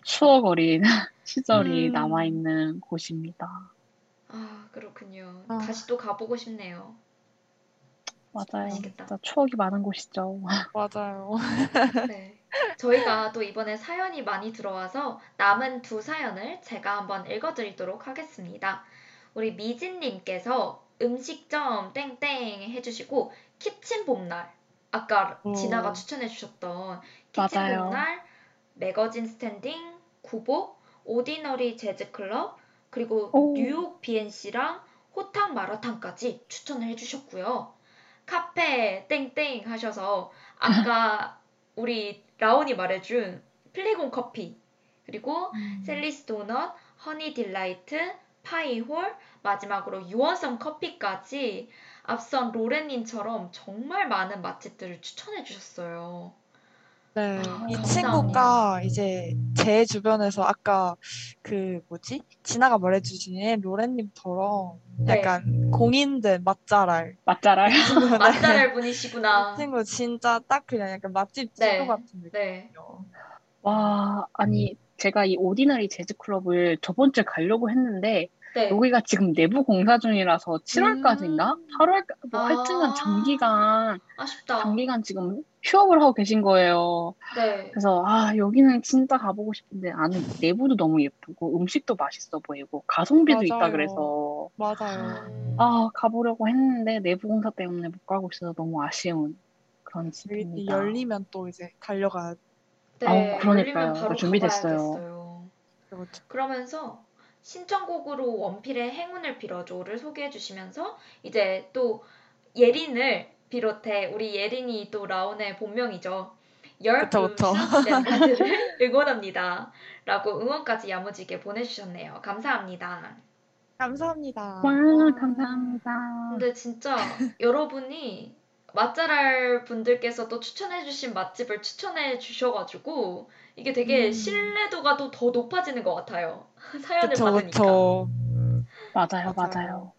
추억 어린 시절이 음. 남아있는 곳입니다. 아 그렇군요. 아. 다시 또 가보고 싶네요. 맞아요. 맛있겠다. 진짜 추억이 많은 곳이죠. 맞아요. 네. 저희가 또 이번에 사연이 많이 들어와서 남은 두 사연을 제가 한번 읽어드리도록 하겠습니다. 우리 미진님께서 음식점 땡땡 해주시고 키친 봄날 아까 오. 진아가 추천해주셨던 키친 맞아요. 봄날 매거진 스탠딩 구보 오디너리 재즈 클럽 그리고 오. 뉴욕 B&C랑 호탕 마라탕까지 추천을 해주셨고요. 카페 땡땡 하셔서 아까 우리 라온이 말해준 플리곤 커피 그리고 음. 셀리스 도넛, Honey Delight, 파이홀, 마지막으로 유원성 커피까지 앞선 로렌님처럼 정말 많은 맛집들을 추천해 주셨어요. 네, 아, 이 감사합니다. 친구가 이제 제 주변에서 아까 그 뭐지? 진아가 말해주신 로렌님처럼 네. 약간 공인된 맛잘알. 맛잘알 이 분이시구나. 친구 진짜 딱 그냥 약간 맛집 네. 친구 같은 네. 느낌이에요. 와, 아니, 제가 이 오디너리 재즈 클럽을 저번 주에 가려고 했는데, 네. 여기가 지금 내부 공사 중이라서 7월까지인가? 음. 8월, 뭐 아. 하여튼간 장기간, 아쉽다. 장기간 지금 휴업을 하고 계신 거예요. 네. 그래서, 아, 여기는 진짜 가보고 싶은데, 안에 내부도 너무 예쁘고, 음식도 맛있어 보이고, 가성비도 있다 맞아요. 그래서, 맞아요. 아, 가보려고 했는데, 내부 공사 때문에 못 가고 있어서 너무 아쉬운 그런 집입니다. 열리면 또 이제 달려가야 네. 아우, 그러니까요. 열리면 바로 준비됐어요. 되고 그러면서 신청곡으로 원필의 행운을 빌어줘를 소개해 주시면서 이제 또 예린을 비롯해 우리 예린이 또 라온의 본명이죠. 그쵸, 그쵸. 멤버들을 응원합니다. 라고 응원까지 야무지게 보내주셨네요. 감사합니다. 감사합니다. 와, 감사합니다. 근데 진짜 여러분이 맛잘알 분들께서도 추천해주신 맛집을 추천해 주셔가지고 이게 되게 음. 신뢰도가 또 더 높아지는 것 같아요. 사연을 그쵸, 받으니까. 그쵸. 맞아요, 맞아요. 맞아요.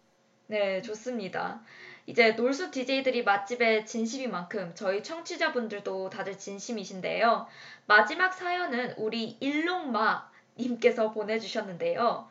네, 좋습니다. 이제 놀수 DJ들이 맛집에 진심인 만큼 저희 청취자분들도 다들 진심이신데요. 마지막 사연은 우리 일롱마 님께서 보내주셨는데요.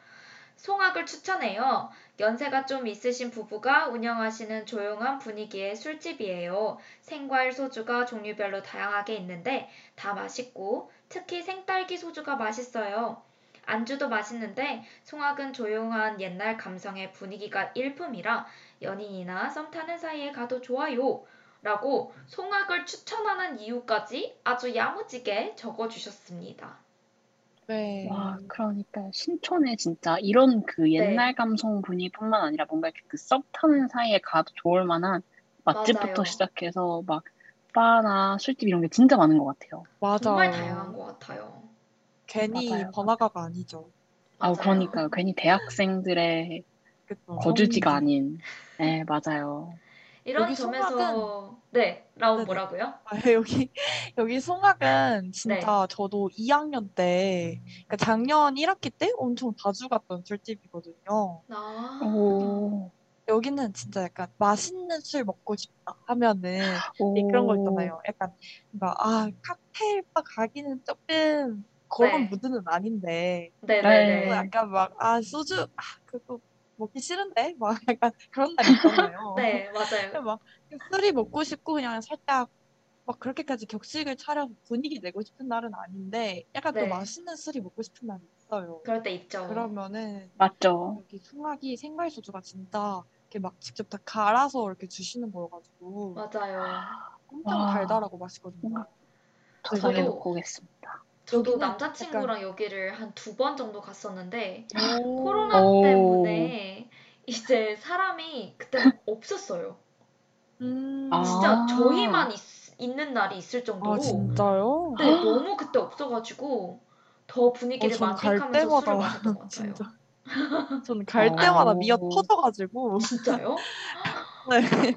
송악을 추천해요. 연세가 좀 있으신 부부가 운영하시는 조용한 분위기의 술집이에요. 생과일 소주가 종류별로 다양하게 있는데 다 맛있고 특히 생딸기 소주가 맛있어요. 안주도 맛있는데 송악은 조용한 옛날 감성의 분위기가 일품이라 연인이나 썸 타는 사이에 가도 좋아요. 라고 송악을 추천하는 이유까지 아주 야무지게 적어 주셨습니다. 네. 와, 그러니까 신촌에 진짜 이런 그 옛날 감성 분위기뿐만 아니라 뭔가 이렇게 그썸 타는 사이에 가도 좋을 만한 맛집부터 맞아요. 시작해서 막 바나 술집 이런 게 진짜 많은 것 같아요. 맞아요. 정말 다양한 것 같아요. 괜히 맞아요. 번화가가 아니죠. 아우, 맞아요. 그러니까요. 괜히 대학생들의 그쵸. 거주지가 성지. 아닌. 네, 맞아요. 이런 여기 점에서 네, 라온. 뭐라고요? 아, 여기 여기 송악은 진짜 저도 2학년 때 그러니까 작년 1학기 때 엄청 자주 갔던 술집이거든요. 아, 오, 여기는 진짜 약간 맛있는 술 먹고 싶다 하면은 오. 네, 그런 거 있잖아요. 약간 뭔가 아 칵테일 바 가기는 조금 그런 네. 무드는 아닌데 네네네. 뭐 약간 막 아 소주 아 그거 먹기 싫은데 막 약간 그런 날 있잖아요. 네, 맞아요. 막 술이 먹고 싶고 그냥 살짝 막 그렇게까지 격식을 차려서 분위기 내고 싶은 날은 아닌데 약간 네. 또 맛있는 술이 먹고 싶은 날이 있어요. 그럴 때 있죠. 그러면은 맞죠. 여기 송악이 생과일 소주가 진짜 이렇게 막 직접 다 갈아서 이렇게 주시는 거여가지고 맞아요. 엄청 와. 달달하고 맛있거든요. 저도- 놓고 오겠습니다. 저도 남자친구랑 여기를 한 두 번 정도 갔었는데 오. 코로나 오. 때문에 이제 사람이 그때 없었어요. 음. 아. 진짜 저희만 있, 있는 날이 있을 정도로 아 진짜요? 네, 너무 그때 없어가지고 더 분위기를 어, 만끽하면서 술을 때마다 마셨던 것 같아요. 진짜. 저는 갈 어. 때마다 미어 터져가지고 진짜요? 네.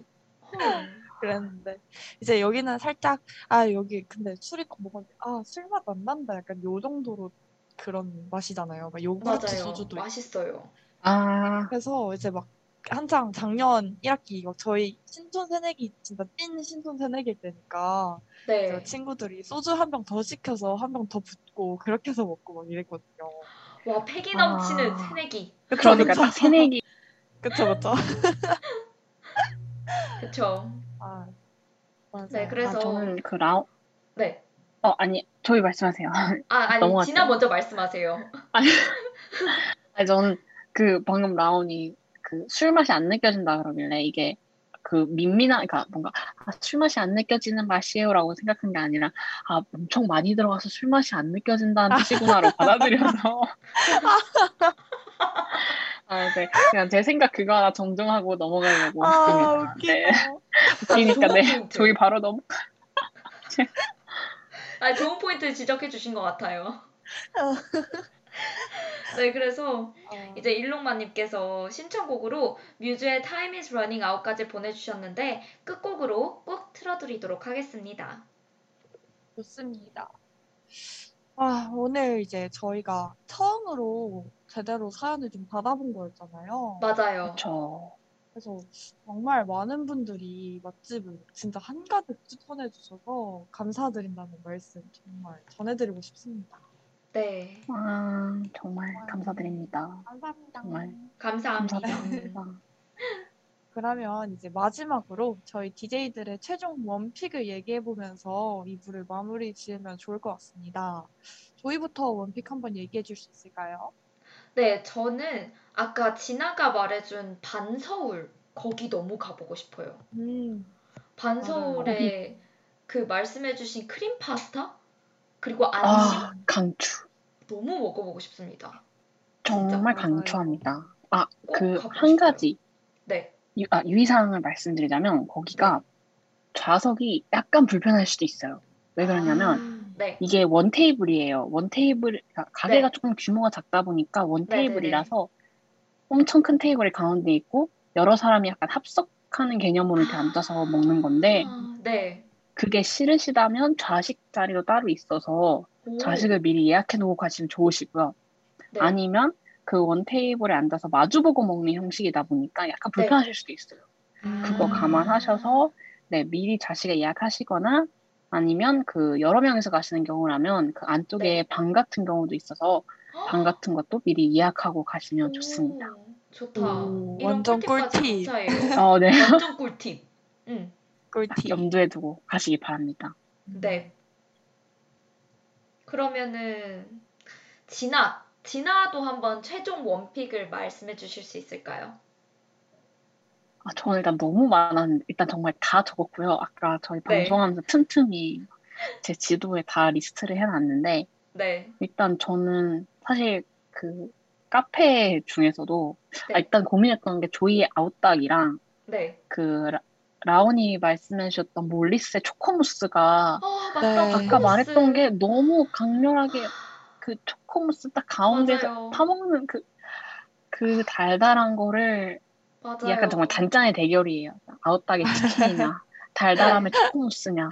헐. 그랬는데 이제 여기는 살짝 아 여기 근데 술이 딱 먹었는데 아 술맛 안 난다 약간 요 정도로 그런 맛이잖아요. 막 요구르트 맞아요. 소주도. 맛있어요. 아, 그래서 이제 막 한창 작년 1학기 막 저희 신촌 새내기 진짜 찐 신촌 새내기일 때니까 네. 친구들이 소주 한 병 더 시켜서 한 병 더 붓고 그렇게 해서 먹고 막 이랬거든요. 와 패기 넘치는 아. 새내기. 그쵸, 그러니까 그쵸. 새내기. 그쵸 그쵸. 그쵸. 아 맞아요. 네, 아, 그래서 저는 그 라운, 네. 어, 아니, 저희 말씀하세요. 아 아니. 진아 먼저 말씀하세요. 아니, 저는 그 방금 라온이 그 술 맛이 안 느껴진다 그러길래 이게 그 민민한, 그러니까 뭔가 아, 술 맛이 안 느껴지는 맛이에요라고 생각한 게 아니라 아, 엄청 많이 들어가서 술 맛이 안 느껴진다는 뜻이구나로 받아들여서 아, 네. 그냥 제 생각 그거 하나 정정하고 넘어가려고 아 했습니다. 웃기다. 네. 웃기니까 좋은 네. 포인트. 저희 바로 넘아 좋은 포인트 지적해 주신 것 같아요. 네, 그래서 어, 이제 일롱마님께서 신청곡으로 뮤즈의 Time is Running Out까지 보내주셨는데 끝곡으로 꼭 틀어드리도록 하겠습니다. 좋습니다. 아, 오늘 이제 저희가 처음으로 제대로 사연을 좀 받아본 거였잖아요. 맞아요. 그렇죠. 그래서 정말 많은 분들이 맛집을 진짜 한가득 추천해 주셔서 감사드린다는 말씀 정말 전해드리고 싶습니다. 네, 아, 정말 감사드립니다. 감사합니다. 정말. 감사합니다. 감사드립니다. 그러면 이제 마지막으로 저희 DJ들의 최종 원픽을 얘기해 보면서 2부를 마무리 지으면 좋을 것 같습니다. 조이부터 원픽 한번 얘기해 줄 수 있을까요? 네, 저는 아까 진아가 말해준 반서울 거기 너무 가보고 싶어요. 음, 반서울에 그 말씀해주신 크림 파스타 그리고 안심 아, 강추. 너무 먹어보고 싶습니다. 정말. 강추합니다. 아, 꼭그 한. 가지 네, 유, 아, 유의사항을 말씀드리자면 거기가 좌석이 약간 불편할 수도 있어요. 왜 그러냐면 아, 네. 이게 원 테이블이에요. 원 테이블, 그러니까 가게가 네. 조금 규모가 작다 보니까 원 네네네. 테이블이라서 엄청 큰 테이블이 가운데 있고 여러 사람이 약간 합석하는 개념으로 이렇게 앉아서 먹는 건데 아, 네. 그게 싫으시다면 좌식 자리도 따로 있어서 오. 좌식을 미리 예약해 놓고 가시면 좋으시고요. 네. 아니면 그 원 테이블에 앉아서 마주보고 먹는 형식이다 보니까 약간 네. 불편하실 수도 있어요. 그거 아. 감안하셔서 네, 미리 좌식에 예약하시거나 아니면 그 여러 명이서 가시는 경우라면 그 안쪽에 네. 방 같은 경우도 있어서 방 같은 것도 미리 예약하고 가시면 오, 좋습니다. 좋다. 오, 완전 꿀팁. 어, 네. 완전 꿀팁. 응. 딱 꿀팁. 염두에 두고 가시기 바랍니다. 네. 그러면은 진아, 진아도 한번 최종 원픽을 말씀해 주실 수 있을까요? 아, 저는 일단 너무 많았는데 일단 정말 다 적었고요. 아까 저희 네. 방송하면서 틈틈이 제 지도에 다 리스트를 해놨는데 네. 일단 저는 사실 그 카페 중에서도 네. 아, 일단 고민했던 게 조이의 아웃닭이랑 네. 그 라, 라온이 말씀해 주셨던 몰리스의 초코무스가 어. 네. 아까 초코무스. 말했던 게 너무 강렬하게 그 초코무스 딱 가운데서 맞아요. 타먹는 그, 그 달달한 거를 맞아요. 약간 정말 단짠의 대결이에요. 아웃닭의 치킨이냐, 달달함의 초코무스냐.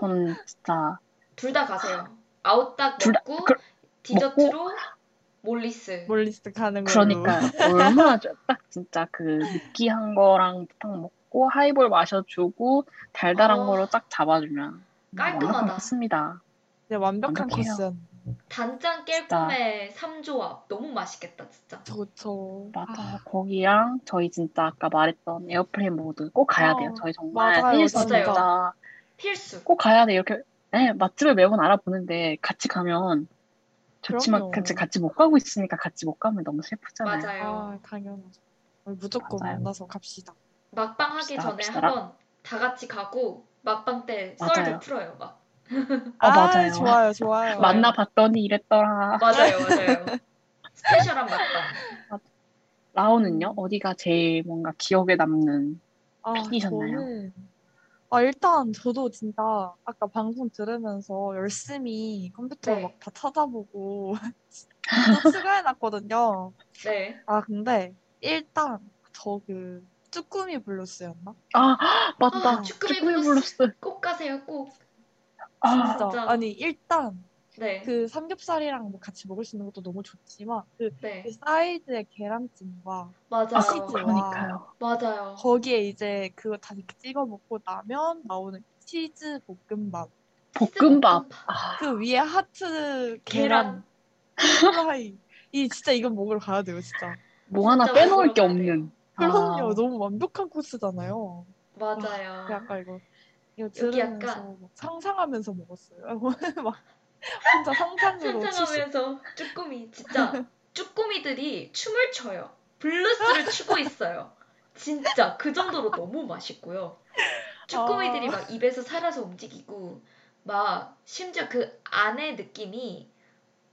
저는 진짜 둘 다 가세요. 아웃닭 먹고 그- 디저트로 몰리스. 몰리스 가는 걸로. 그러니까요. 얼마나 좋- 딱 진짜 그 느끼한 거랑 딱 먹고 하이볼 마셔주고 달달한 어. 거로 딱 잡아주면 깔끔하다. 네, 완벽한. 코스였는데. 단짠 깔끔의 삼조합 너무 맛있겠다 진짜. 그쵸. 맞아. 거기랑 저희 진짜 아까 말했던 Airplane Mode 꼭 가야 돼요. 어, 저희 정말 맞아요, 맞아요. 진짜 필수. 꼭 가야 돼. 이렇게 네, 맛집을 매번 알아보는데 같이 가면 좋지만. 같이 같이 못 가고 있으니까 같이 못 가면 너무 슬프잖아요. 맞아요. 아, 당연하죠. 우리 무조건 맞아요. 만나서 갑시다. 막방 하기 합시다, 전에. 한번 다 같이 가고 막방 때 맞아요. 썰도 풀어요 막. 아, 맞아요. 좋아요, 좋아요. 만나봤더니 이랬더라. 맞아요, 맞아요. 스페셜한 막방. 라오는요? 어디가 제일 뭔가 기억에 남는 아, 픽이셨나요? 저는 아 일단 저도 진짜 아까 방송 들으면서 열심히 컴퓨터 네. 막다 찾아보고 또 추가해놨거든요. 네. 아 근데 일단 저 그 쭈꾸미 블루스였나? 아, 맞다. 아, 쭈꾸미 쭈꾸미 블루스. 블루스. 꼭 가세요, 꼭. 아, 진짜 진짜. 아니 일단 네. 그 삼겹살이랑 뭐 같이 먹을 수 있는 것도 너무 좋지만 그, 네. 그 사이드의 계란찜과 맞아요. 아, 치즈와 그러니까요. 맞아요. 거기에 이제 그거 다 이렇게 찍어 먹고 나면 나오는 치즈 볶음밥 볶음밥. 아, 그 위에 하트 계란. 계란 후라이 이 진짜 이건 먹으러 가야 돼요 진짜 뭐 하나 진짜 빼놓을 먹으러 게 가야 없는. 그럼요 아, 너무 완벽한 코스잖아요 맞아요. 약간 이거 이거 들으면서 약간- 막 상상하면서 먹었어요 막 혼자 상상으로 상상하면서 쭈꾸미 진짜 쭈꾸미들이 춤을 춰요. 블루스를 추고 있어요. 진짜 그 정도로 너무 맛있고요. 쭈꾸미들이 아. 막 입에서 살아서 움직이고 막 심지어 그 안의 느낌이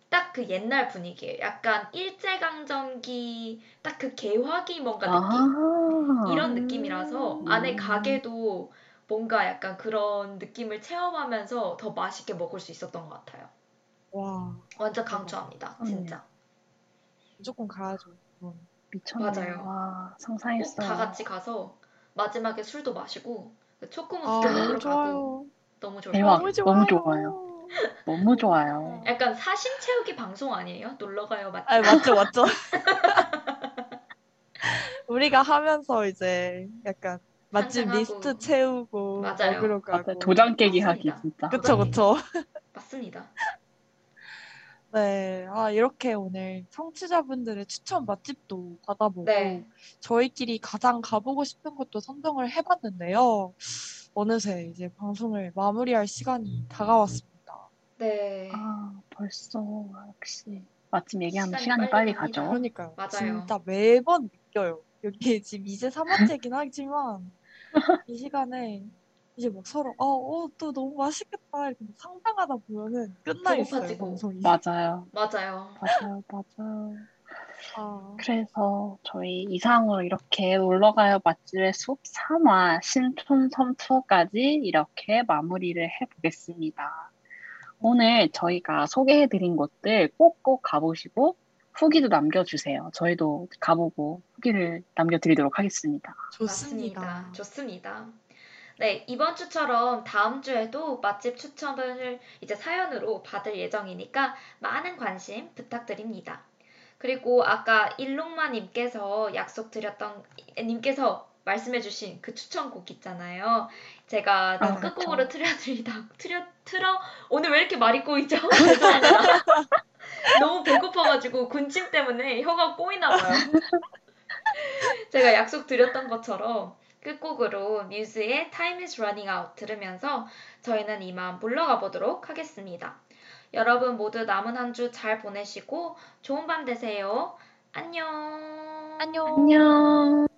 딱 그 옛날 분위기예요. 약간 일제강점기 딱 그 개화기 뭔가 느낌 아, 이런 느낌이라서 음. 안에 가게도 뭔가 약간 그런 느낌을 체험하면서 더 맛있게 먹을 수 있었던 것 같아요. 와 완전 강추합니다. 음. 진짜. 무조건 가야죠 그건. 미쳤네요. 맞아요. 와, 꼭 상상했어요. 다 같이 가서 마지막에 술도 마시고 그 초코무스도 아 먹으러 너무 가고 좋아요 너무 좋을 대박. 것 같아요. 너무 좋아요. 너무 좋아요. 약간 사심 채우기 방송 아니에요? 놀러 가요 맞죠? 아 맞죠 맞죠 우리가 하면서 이제 약간 맛집. 리스트 채우고 맞아요. 먹으러 맞아, 가고 도장 깨기 하기. 진짜. 그쵸 그쵸 맞습니다. 네, 아, 이렇게 오늘 청취자분들의 추천 맛집도 받아보고, 네. 저희끼리 가장 가보고 싶은 곳도 선정을 해봤는데요. 어느새 이제 방송을 마무리할 시간이 다가왔습니다. 네. 아, 벌써 역시 맛집 얘기하면 시간이 시간이 빨리 빨리. 가죠. 그러니까요. 맞아요. 진짜 매번 느껴요. 여기 지금 이제 3화째긴 하지만, 이 시간에 이제 막 서로, 아, 어, 또 너무 맛있겠다. 이렇게 막 상상하다 보면은 끝나 있어요, 배고파지고. 방송이. 맞아요. 맞아요. 맞아요. 맞아요. 아, 그래서 저희 이상으로 이렇게 놀러가요 맛집의 숲 3화 신촌섬 투어까지 이렇게 마무리를 해보겠습니다. 오늘 저희가 소개해드린 곳들 꼭꼭 가보시고 후기도 남겨주세요. 저희도 가보고 후기를 남겨드리도록 하겠습니다. 좋습니다. 맞습니다. 좋습니다. 네, 이번 주처럼 다음 주에도 맛집 추천을 이제 사연으로 받을 예정이니까 많은 관심 부탁드립니다. 그리고 아까 일롱마 님께서 약속드렸던, 님께서 말씀해주신 그 추천곡 있잖아요. 제가 아, 끝곡으로 틀어드리다, 틀어, 틀어, 오늘 왜 이렇게 말이 꼬이죠? 죄송합니다. 너무 배고파가지고 군침 때문에 혀가 꼬이나 봐요. 제가 약속드렸던 것처럼 끝곡으로 뮤즈의 Time is Running Out 들으면서 저희는 이만 물러가 보도록 하겠습니다. 여러분 모두 남은 한 주 잘 보내시고 좋은 밤 되세요. 안녕. 안녕. 안녕.